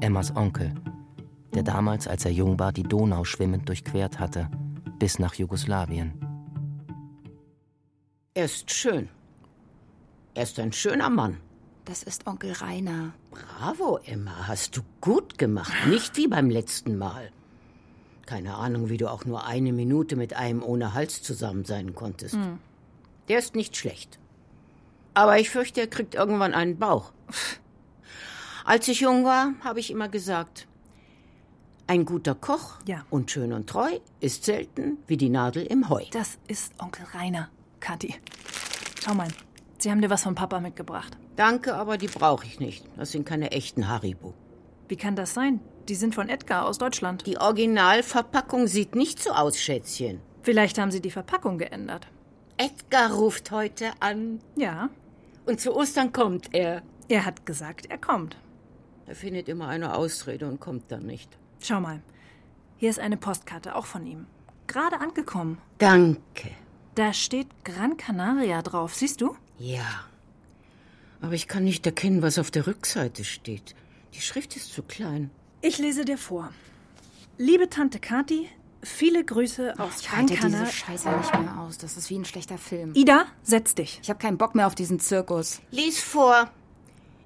Emmas Onkel, der damals, als er jung war, die Donau schwimmend durchquert hatte, bis nach Jugoslawien. Er ist schön. Er ist ein schöner Mann. Das ist Onkel Rainer. Bravo, Emma, hast du gut gemacht. Nicht wie beim letzten Mal. Keine Ahnung, wie du auch nur eine Minute mit einem ohne Hals zusammen sein konntest. Hm. Der ist nicht schlecht. Aber ich fürchte, er kriegt irgendwann einen Bauch. Als ich jung war, habe ich immer gesagt, ein guter Koch Ja. und schön und treu ist selten wie die Nadel im Heu. Das ist Onkel Rainer, Kathi. Schau mal, Sie haben dir was von Papa mitgebracht. Danke, aber die brauche ich nicht. Das sind keine echten Haribo. Wie kann das sein? Die sind von Edgar aus Deutschland. Die Originalverpackung sieht nicht so aus, Schätzchen. Vielleicht haben Sie die Verpackung geändert. Edgar ruft heute an. Ja. Und zu Ostern kommt er. Er hat gesagt, er kommt. Er findet immer eine Ausrede und kommt dann nicht. Schau mal. Hier ist eine Postkarte, auch von ihm. Gerade angekommen. Danke. Da steht Gran Canaria drauf, siehst du? Ja. Aber ich kann nicht erkennen, was auf der Rückseite steht. Die Schrift ist zu klein. Ich lese dir vor. Liebe Tante Kathi, viele Grüße aus Ich halte diese Canaria. Scheiße nicht mehr aus. Das ist wie ein schlechter Film. Ida, setz dich. Ich habe keinen Bock mehr auf diesen Zirkus. Lies vor.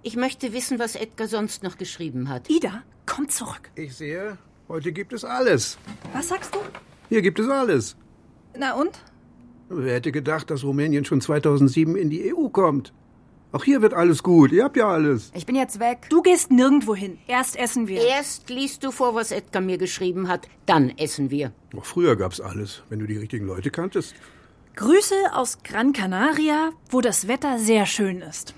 Ich möchte wissen, was Edgar sonst noch geschrieben hat. Ida, komm zurück. Ich sehe, heute gibt es alles. Was sagst du? Hier gibt es alles. Na und? Wer hätte gedacht, dass Rumänien schon 2007 in die EU kommt? Auch hier wird alles gut. Ihr habt ja alles. Ich bin jetzt weg. Du gehst nirgendwo hin. Erst essen wir. Erst liest du vor, was Edgar mir geschrieben hat, dann essen wir. Auch früher gab's alles, wenn du die richtigen Leute kanntest. Grüße aus Gran Canaria, wo das Wetter sehr schön ist.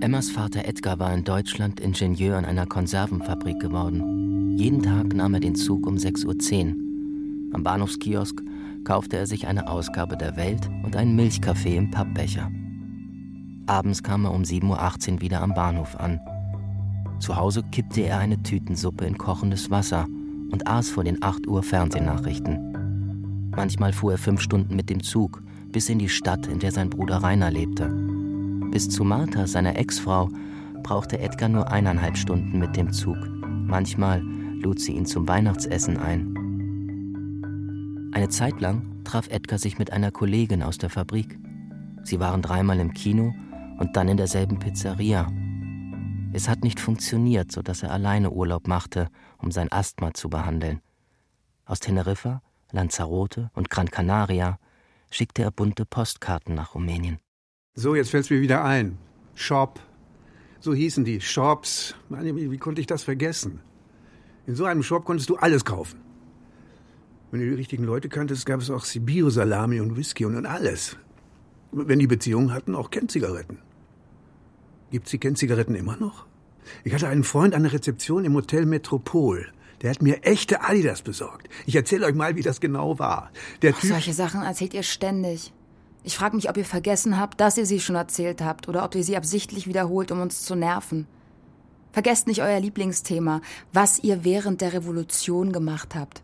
Emmas Vater Edgar war in Deutschland Ingenieur in einer Konservenfabrik geworden. Jeden Tag nahm er den Zug um 6.10 Uhr. Am Bahnhofskiosk kaufte er sich eine Ausgabe der Welt und einen Milchkaffee im Pappbecher. Abends kam er um 7.18 Uhr wieder am Bahnhof an. Zu Hause kippte er eine Tütensuppe in kochendes Wasser und aß vor den 8 Uhr Fernsehnachrichten. Manchmal fuhr er fünf Stunden mit dem Zug bis in die Stadt, in der sein Bruder Rainer lebte. Bis zu Martha, seiner Ex-Frau, brauchte Edgar nur eineinhalb Stunden mit dem Zug. Manchmal lud sie ihn zum Weihnachtsessen ein. Eine Zeit lang traf Edgar sich mit einer Kollegin aus der Fabrik. Sie waren dreimal im Kino und dann in derselben Pizzeria. Es hat nicht funktioniert, sodass er alleine Urlaub machte, um sein Asthma zu behandeln. Aus Teneriffa, Lanzarote und Gran Canaria schickte er bunte Postkarten nach Rumänien. So, jetzt fällt's mir wieder ein. Shop. So hießen die. Shops. Meine, wie konnte ich das vergessen? In so einem Shop konntest du alles kaufen. Wenn du die richtigen Leute kanntest, gab es auch Sibiru-Salami und Whisky und, alles. Wenn die Beziehungen hatten, auch Kennzigaretten. Gibt's die Kennzigaretten immer noch? Ich hatte einen Freund an der Rezeption im Hotel Metropol. Der hat mir echte Adidas besorgt. Ich erzähle euch mal, wie das genau war. Der Ach, Typ. solche Sachen erzählt ihr ständig. Ich frage mich, ob ihr vergessen habt, dass ihr sie schon erzählt habt oder ob ihr sie absichtlich wiederholt, um uns zu nerven. Vergesst nicht euer Lieblingsthema, was ihr während der Revolution gemacht habt.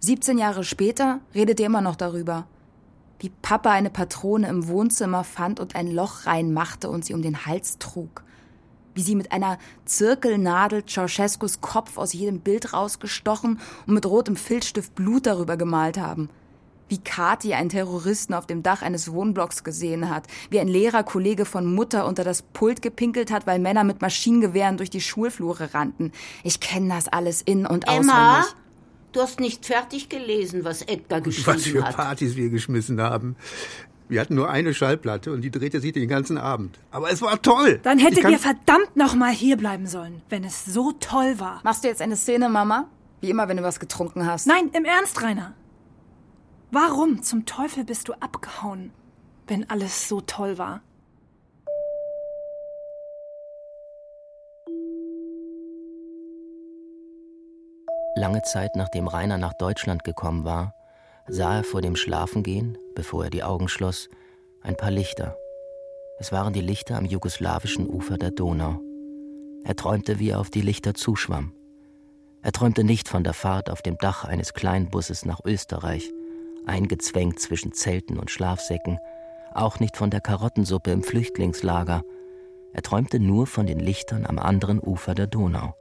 17 Jahre später redet ihr immer noch darüber. Wie Papa eine Patrone im Wohnzimmer fand und ein Loch reinmachte und sie um den Hals trug. Wie sie mit einer Zirkelnadel Ceausescus Kopf aus jedem Bild rausgestochen und mit rotem Filzstift Blut darüber gemalt haben. Wie Kathi einen Terroristen auf dem Dach eines Wohnblocks gesehen hat. Wie ein Lehrerkollege von Mutter unter das Pult gepinkelt hat, weil Männer mit Maschinengewehren durch die Schulflure rannten. Ich kenne das alles in- und Emma, auswendig. Du hast nicht fertig gelesen, was Edgar geschrieben Was für hat. Partys wir geschmissen haben. Wir hatten nur eine Schallplatte und die drehte sich den ganzen Abend. Aber es war toll. Dann hättet ihr verdammt noch mal hier bleiben sollen, wenn es so toll war. Machst du jetzt eine Szene, Mama? Wie immer, wenn du was getrunken hast. Nein, im Ernst, Rainer. Warum zum Teufel bist du abgehauen, wenn alles so toll war? Lange Zeit nachdem Rainer nach Deutschland gekommen war, sah er vor dem Schlafengehen, bevor er die Augen schloss, ein paar Lichter. Es waren die Lichter am jugoslawischen Ufer der Donau. Er träumte, wie er auf die Lichter zuschwamm. Er träumte nicht von der Fahrt auf dem Dach eines Kleinbusses nach Österreich, eingezwängt zwischen Zelten und Schlafsäcken, auch nicht von der Karottensuppe im Flüchtlingslager. Er träumte nur von den Lichtern am anderen Ufer der Donau.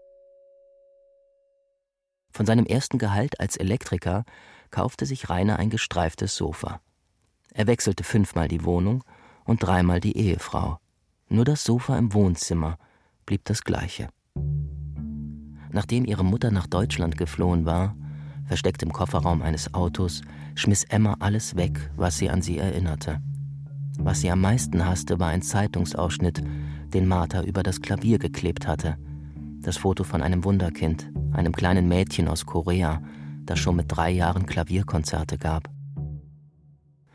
Von seinem ersten Gehalt als Elektriker kaufte sich Rainer ein gestreiftes Sofa. Er wechselte fünfmal die Wohnung und dreimal die Ehefrau. Nur das Sofa im Wohnzimmer blieb das gleiche. Nachdem ihre Mutter nach Deutschland geflohen war, versteckt im Kofferraum eines Autos, schmiss Emma alles weg, was sie an sie erinnerte. Was sie am meisten hasste, war ein Zeitungsausschnitt, den Martha über das Klavier geklebt hatte. Das Foto von einem Wunderkind, einem kleinen Mädchen aus Korea, das schon mit drei Jahren Klavierkonzerte gab.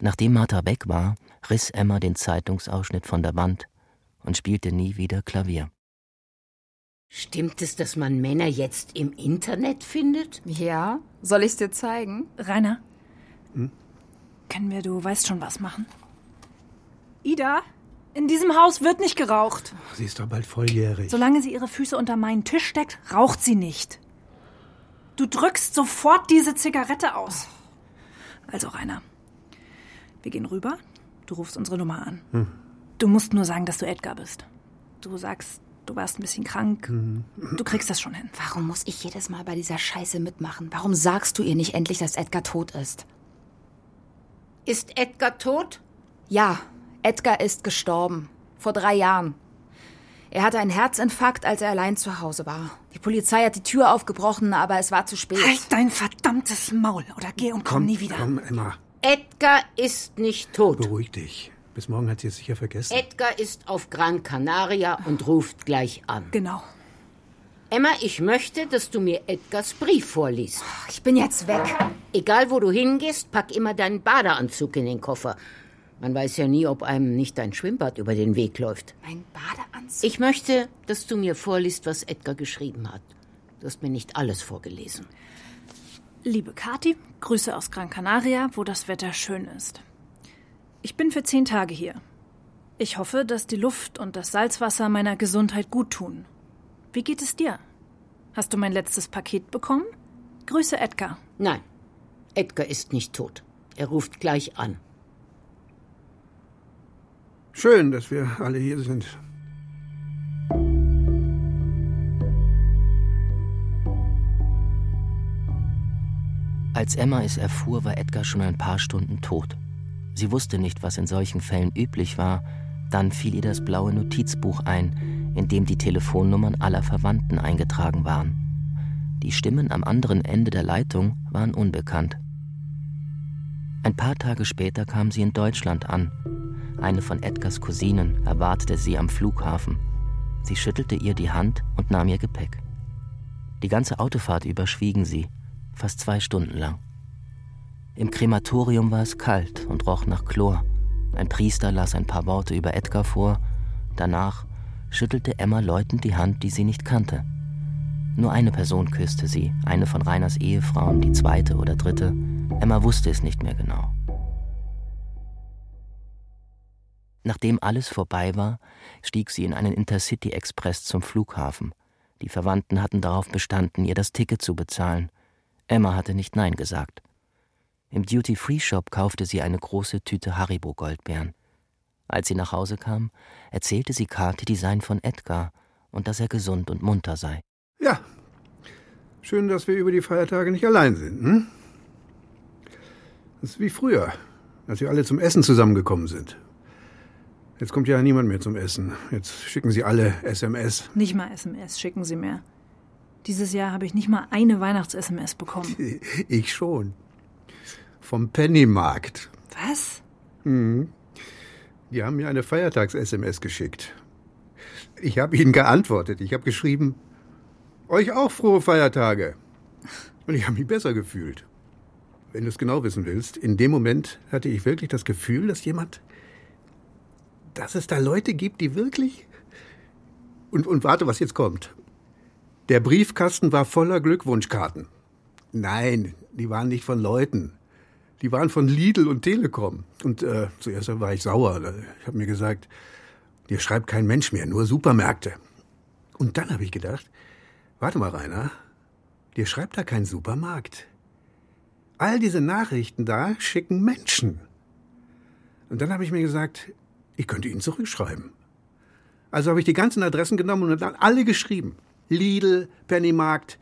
Nachdem Martha weg war, riss Emma den Zeitungsausschnitt von der Wand und spielte nie wieder Klavier. Stimmt es, dass man Männer jetzt im Internet findet? Ja? Soll ich's dir zeigen? Rainer, Hm? können wir, du weißt schon was machen? Ida, in diesem Haus wird nicht geraucht. Sie ist doch bald volljährig. Solange sie ihre Füße unter meinen Tisch steckt, raucht sie nicht. Du drückst sofort diese Zigarette aus. Also, Rainer, wir gehen rüber. Du rufst unsere Nummer an. Hm. Du musst nur sagen, dass du Edgar bist. Du sagst, du warst ein bisschen krank. Mhm. Du kriegst das schon hin. Warum muss ich jedes Mal bei dieser Scheiße mitmachen? Warum sagst du ihr nicht endlich, dass Edgar tot ist? Ist Edgar tot? Ja, Edgar ist gestorben. Vor drei Jahren. Er hatte einen Herzinfarkt, als er allein zu Hause war. Die Polizei hat die Tür aufgebrochen, aber es war zu spät. Halt dein verdammtes Maul oder geh und komm, nie wieder. Komm, Emma, Edgar ist nicht tot. beruhig dich. Bis morgen hat sie es sicher vergessen. Edgar ist auf Gran Canaria und ruft gleich an. Genau. Emma, ich möchte, dass du mir Edgars Brief vorliest. Ich bin jetzt weg. Egal, wo du hingehst, pack immer deinen Badeanzug in den Koffer. Man weiß ja nie, ob einem nicht dein Schwimmbad über den Weg läuft. Mein Badeanzug? Ich möchte, dass du mir vorliest, was Edgar geschrieben hat. Du hast mir nicht alles vorgelesen. Liebe Kathi, Grüße aus Gran Canaria, wo das Wetter schön ist. Ich bin für zehn Tage hier. Ich hoffe, dass die Luft und das Salzwasser meiner Gesundheit gut tun. Wie geht es dir? Hast du mein letztes Paket bekommen? Grüße Edgar. Nein, Edgar ist nicht tot. Er ruft gleich an. Schön, dass wir alle hier sind. Als Emma es erfuhr, war Edgar schon ein paar Stunden tot. Sie wusste nicht, was in solchen Fällen üblich war. Dann fiel ihr das blaue Notizbuch ein, in dem die Telefonnummern aller Verwandten eingetragen waren. Die Stimmen am anderen Ende der Leitung waren unbekannt. Ein paar Tage später kam sie in Deutschland an. Eine von Edgars Cousinen erwartete sie am Flughafen. Sie schüttelte ihr die Hand und nahm ihr Gepäck. Die ganze Autofahrt über schwiegen sie, fast zwei Stunden lang. Im Krematorium war es kalt und roch nach Chlor. Ein Priester las ein paar Worte über Edgar vor. Danach schüttelte Emma Leuten die Hand, die sie nicht kannte. Nur eine Person küsste sie, eine von Reiners Ehefrauen, die zweite oder dritte. Emma wusste es nicht mehr genau. Nachdem alles vorbei war, stieg sie in einen Intercity-Express zum Flughafen. Die Verwandten hatten darauf bestanden, ihr das Ticket zu bezahlen. Emma hatte nicht Nein gesagt. Im Duty-Free-Shop kaufte sie eine große Tüte Haribo-Goldbeeren. Als sie nach Hause kam, erzählte sie Kathi, die seien von Edgar und dass er gesund und munter sei. Ja, schön, dass wir über die Feiertage nicht allein sind. Hm? Das ist wie früher, als wir alle zum Essen zusammengekommen sind. Jetzt kommt ja niemand mehr zum Essen. Jetzt schicken sie alle SMS. Nicht mal SMS schicken sie mehr. Dieses Jahr habe ich nicht mal eine Weihnachts-SMS bekommen. Ich schon. Vom Pennymarkt. Was? Mhm. Die haben mir eine Feiertags-SMS geschickt. Ich habe ihnen geantwortet. Ich habe geschrieben, euch auch frohe Feiertage. Und ich habe mich besser gefühlt. Wenn du es genau wissen willst, in dem Moment hatte ich wirklich das Gefühl, dass jemand, dass es da Leute gibt, die wirklich. Und, und warte, was jetzt kommt. Der Briefkasten war voller Glückwunschkarten. Nein, die waren nicht von Leuten. Die waren von Lidl und Telekom. Und äh, zuerst war ich sauer. Ich habe mir gesagt, dir schreibt kein Mensch mehr, nur Supermärkte. Und dann habe ich gedacht, warte mal, Rainer, dir schreibt da kein Supermarkt. All diese Nachrichten da schicken Menschen. Und dann habe ich mir gesagt, ich könnte ihnen zurückschreiben. Also habe ich die ganzen Adressen genommen und dann alle geschrieben. Lidl, Pennymarkt,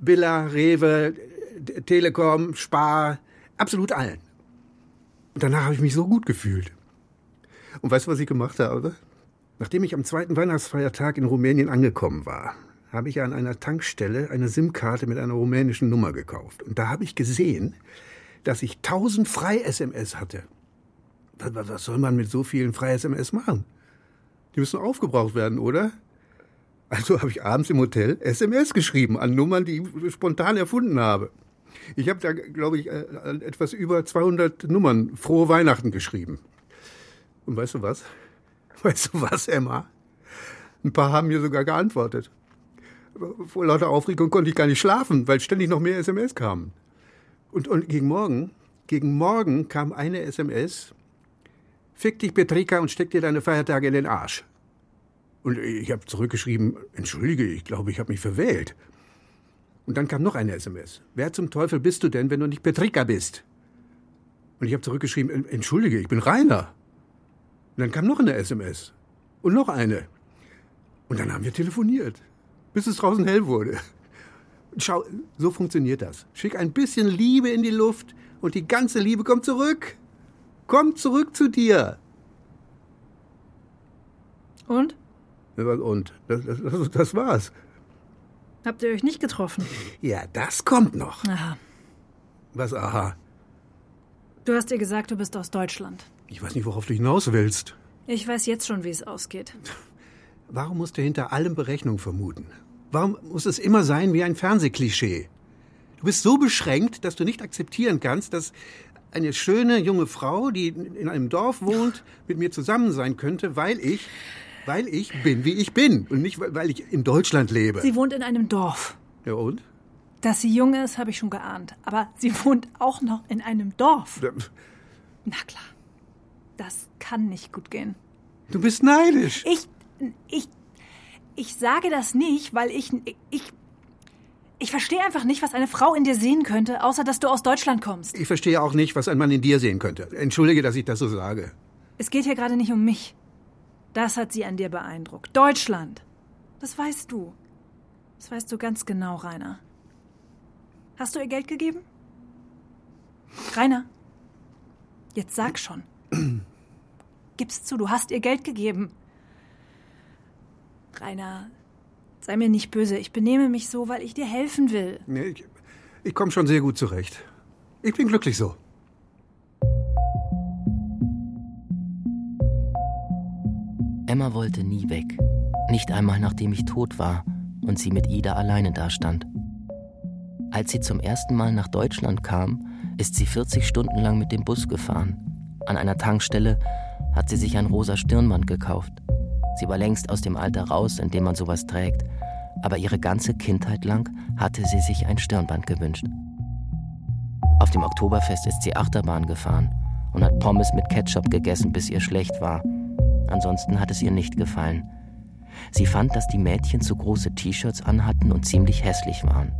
Billa, Rewe, Telekom, Spar, absolut allen. Und danach habe ich mich so gut gefühlt. Und weißt du, was ich gemacht habe? Nachdem ich am zweiten Weihnachtsfeiertag in Rumänien angekommen war, habe ich an einer Tankstelle eine SIM-Karte mit einer rumänischen Nummer gekauft. Und da habe ich gesehen, dass ich 1000 Frei-SMS hatte. Was soll man mit so vielen Frei-SMS machen? Die müssen aufgebraucht werden, oder? Also habe ich abends im Hotel SMS geschrieben an Nummern, die ich spontan erfunden habe. Ich habe da, glaube ich, äh, etwas über 200 Nummern Frohe Weihnachten geschrieben. Und weißt du was? Weißt du was, Emma? Ein paar haben mir sogar geantwortet. Vor lauter Aufregung konnte ich gar nicht schlafen, weil ständig noch mehr SMS kamen. Und, und gegen morgen, gegen morgen kam eine SMS. Fick dich, Petrika, und steck dir deine Feiertage in den Arsch. Und ich habe zurückgeschrieben, entschuldige, ich glaube, ich habe mich verwählt. Und dann kam noch eine SMS. Wer zum Teufel bist du denn, wenn du nicht Petrika bist? Und ich habe zurückgeschrieben, entschuldige, ich bin Rainer. Und dann kam noch eine SMS. Und noch eine. Und dann haben wir telefoniert, bis es draußen hell wurde. Schau, so funktioniert das. Schick ein bisschen Liebe in die Luft und die ganze Liebe kommt zurück. Kommt zurück zu dir. Und? Und? Das, das, das war's. Habt ihr euch nicht getroffen? Ja, das kommt noch. Aha. Was aha? Du hast ihr gesagt, du bist aus Deutschland. Ich weiß nicht, worauf du hinaus willst. Ich weiß jetzt schon, wie es ausgeht. Warum musst du hinter allem Berechnung vermuten? Warum muss es immer sein wie ein Fernsehklischee? Du bist so beschränkt, dass du nicht akzeptieren kannst, dass eine schöne junge Frau, die in einem Dorf wohnt, mit mir zusammen sein könnte, weil ich weil ich bin, wie ich bin und nicht, weil ich in Deutschland lebe. Sie wohnt in einem Dorf. Ja und? Dass sie jung ist, habe ich schon geahnt. Aber sie wohnt auch noch in einem Dorf. Ja. Na klar. Das kann nicht gut gehen. Du bist neidisch. Ich. Ich. Ich sage das nicht, weil ich. Ich. Ich verstehe einfach nicht, was eine Frau in dir sehen könnte, außer dass du aus Deutschland kommst. Ich verstehe auch nicht, was ein Mann in dir sehen könnte. Entschuldige, dass ich das so sage. Es geht hier gerade nicht um mich. Das hat sie an dir beeindruckt. Deutschland. Das weißt du. Das weißt du ganz genau, Rainer. Hast du ihr Geld gegeben? Rainer, jetzt sag schon. Gib's zu, du hast ihr Geld gegeben. Rainer, sei mir nicht böse. Ich benehme mich so, weil ich dir helfen will. Nee, ich, ich komme schon sehr gut zurecht. Ich bin glücklich so. Emma wollte nie weg. Nicht einmal nachdem ich tot war und sie mit Ida alleine dastand. Als sie zum ersten Mal nach Deutschland kam, ist sie 40 Stunden lang mit dem Bus gefahren. An einer Tankstelle hat sie sich ein rosa Stirnband gekauft. Sie war längst aus dem Alter raus, in dem man sowas trägt, aber ihre ganze Kindheit lang hatte sie sich ein Stirnband gewünscht. Auf dem Oktoberfest ist sie Achterbahn gefahren und hat Pommes mit Ketchup gegessen, bis ihr schlecht war. Ansonsten hat es ihr nicht gefallen. Sie fand, dass die Mädchen zu große T-Shirts anhatten und ziemlich hässlich waren.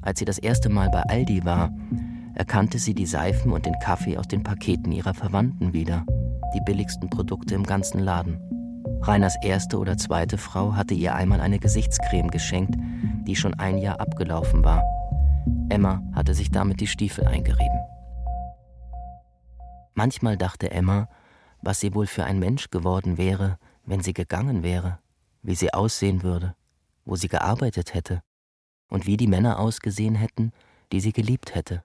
Als sie das erste Mal bei Aldi war, erkannte sie die Seifen und den Kaffee aus den Paketen ihrer Verwandten wieder, die billigsten Produkte im ganzen Laden. Reiners erste oder zweite Frau hatte ihr einmal eine Gesichtscreme geschenkt, die schon ein Jahr abgelaufen war. Emma hatte sich damit die Stiefel eingerieben. Manchmal dachte Emma, was sie wohl für ein Mensch geworden wäre, wenn sie gegangen wäre, wie sie aussehen würde, wo sie gearbeitet hätte und wie die Männer ausgesehen hätten, die sie geliebt hätte.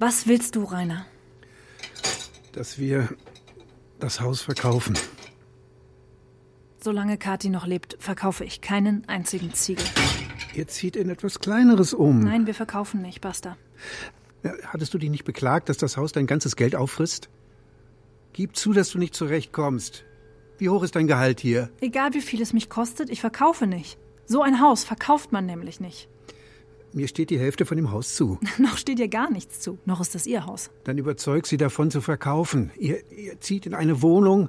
Was willst du, Rainer? Dass wir das Haus verkaufen. Solange Kathi noch lebt, verkaufe ich keinen einzigen Ziegel. Ihr zieht in etwas Kleineres um. Nein, wir verkaufen nicht, basta. Hattest du dich nicht beklagt, dass das Haus dein ganzes Geld auffrisst? Gib zu, dass du nicht zurechtkommst. Wie hoch ist dein Gehalt hier? Egal wie viel es mich kostet, ich verkaufe nicht. So ein Haus verkauft man nämlich nicht. Mir steht die Hälfte von dem Haus zu. Noch steht ihr gar nichts zu. Noch ist das ihr Haus. Dann überzeug sie davon zu verkaufen. Ihr, ihr zieht in eine Wohnung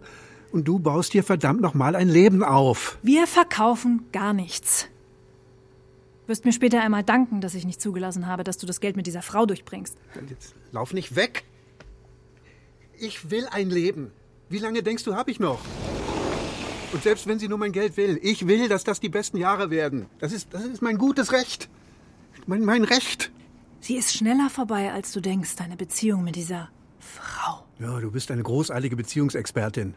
und du baust dir verdammt nochmal ein Leben auf. Wir verkaufen gar nichts. Wirst mir später einmal danken, dass ich nicht zugelassen habe, dass du das Geld mit dieser Frau durchbringst. Dann Jetzt lauf nicht weg. Ich will ein Leben. Wie lange denkst du, habe ich noch? Und selbst wenn sie nur mein Geld will, ich will, dass das die besten Jahre werden. Das ist, das ist mein gutes Recht. Mein, mein Recht. Sie ist schneller vorbei, als du denkst, deine Beziehung mit dieser Frau. Ja, du bist eine großartige Beziehungsexpertin.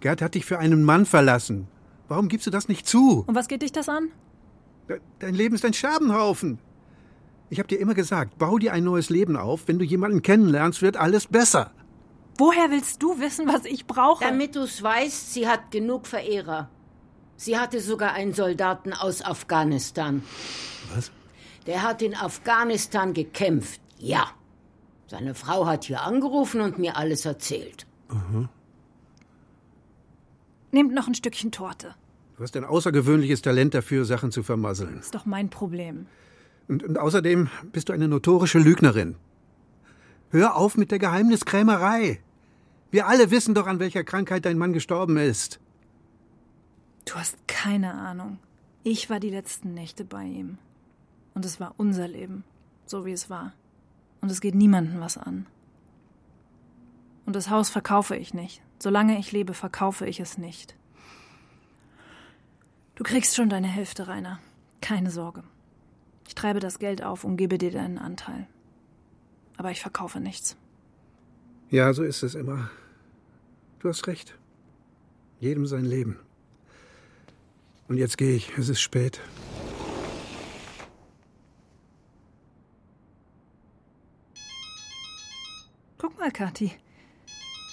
Gerd hat dich für einen Mann verlassen. Warum gibst du das nicht zu? Und was geht dich das an? De- Dein Leben ist ein Scherbenhaufen. Ich habe dir immer gesagt, bau dir ein neues Leben auf. Wenn du jemanden kennenlernst, wird alles besser. Woher willst du wissen, was ich brauche? Damit du's weißt, sie hat genug Verehrer. Sie hatte sogar einen Soldaten aus Afghanistan. Was? Der hat in Afghanistan gekämpft. Ja. Seine Frau hat hier angerufen und mir alles erzählt. Aha. Nehmt noch ein Stückchen Torte. Du hast ein außergewöhnliches Talent dafür, Sachen zu vermasseln. Ist doch mein Problem. Und, und außerdem bist du eine notorische Lügnerin. Hör auf mit der Geheimniskrämerei. Wir alle wissen doch, an welcher Krankheit dein Mann gestorben ist. Du hast keine Ahnung. Ich war die letzten Nächte bei ihm. Und es war unser Leben, so wie es war. Und es geht niemandem was an. Und das Haus verkaufe ich nicht. Solange ich lebe, verkaufe ich es nicht. Du kriegst schon deine Hälfte, Rainer. Keine Sorge. Ich treibe das Geld auf und gebe dir deinen Anteil. Aber ich verkaufe nichts. Ja, so ist es immer. Du hast recht. Jedem sein Leben. Und jetzt gehe ich. Es ist spät. Mal, Kathi.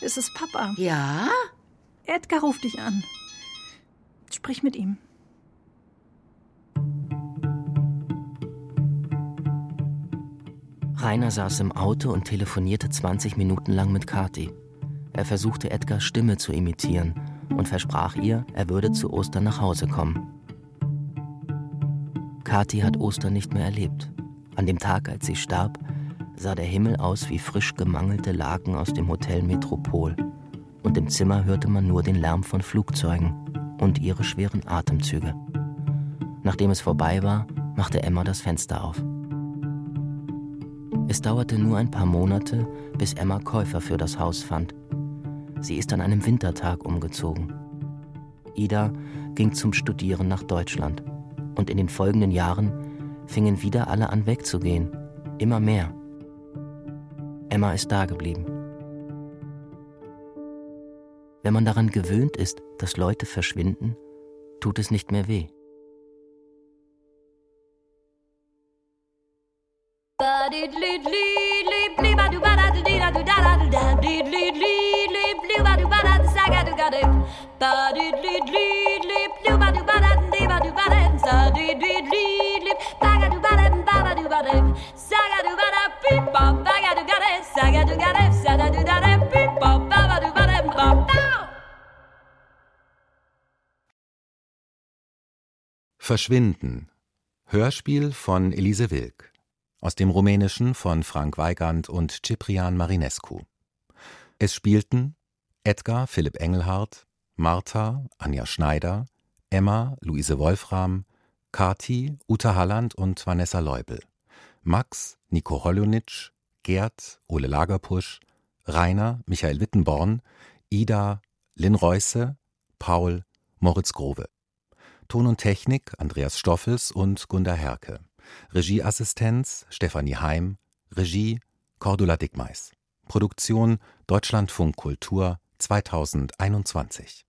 Es ist Papa. Ja? Edgar ruft dich an. Sprich mit ihm. Rainer saß im Auto und telefonierte 20 Minuten lang mit Kathi. Er versuchte Edgars Stimme zu imitieren und versprach ihr, er würde zu Ostern nach Hause kommen. Kathi hat Ostern nicht mehr erlebt. An dem Tag, als sie starb, sah der Himmel aus wie frisch gemangelte Laken aus dem Hotel Metropol. und im Zimmer hörte man nur den Lärm von Flugzeugen und ihre schweren Atemzüge. Nachdem es vorbei war, machte Emma das Fenster auf. Es dauerte nur ein paar Monate, bis Emma Käufer für das Haus fand. Sie ist an einem Wintertag umgezogen. Ida ging zum Studieren nach Deutschland. Und in den folgenden Jahren fingen wieder alle an wegzugehen. Immer mehr. Emma ist dageblieben. Wenn man daran gewöhnt ist, dass Leute verschwinden, tut es nicht mehr weh. Verschwinden. Hörspiel von Elise Wilk. Aus dem Rumänischen von Frank Weigand und Ciprian Marinescu. Es spielten Edgar Philipp Engelhardt, Martha Anja Schneider, Emma Luise Wolfram, Kati Uta Halland und Vanessa Leubel, Max Nico Hollonitsch, Gerd Ole Lagerpusch, Rainer Michael Wittenborn, Ida Lynn Reusse, Paul Moritz Grove. Ton und Technik Andreas Stoffels und Gunda Herke. Regieassistenz Stefanie Heim. Regie Cordula Dickmeis. Produktion Deutschlandfunk Kultur 2021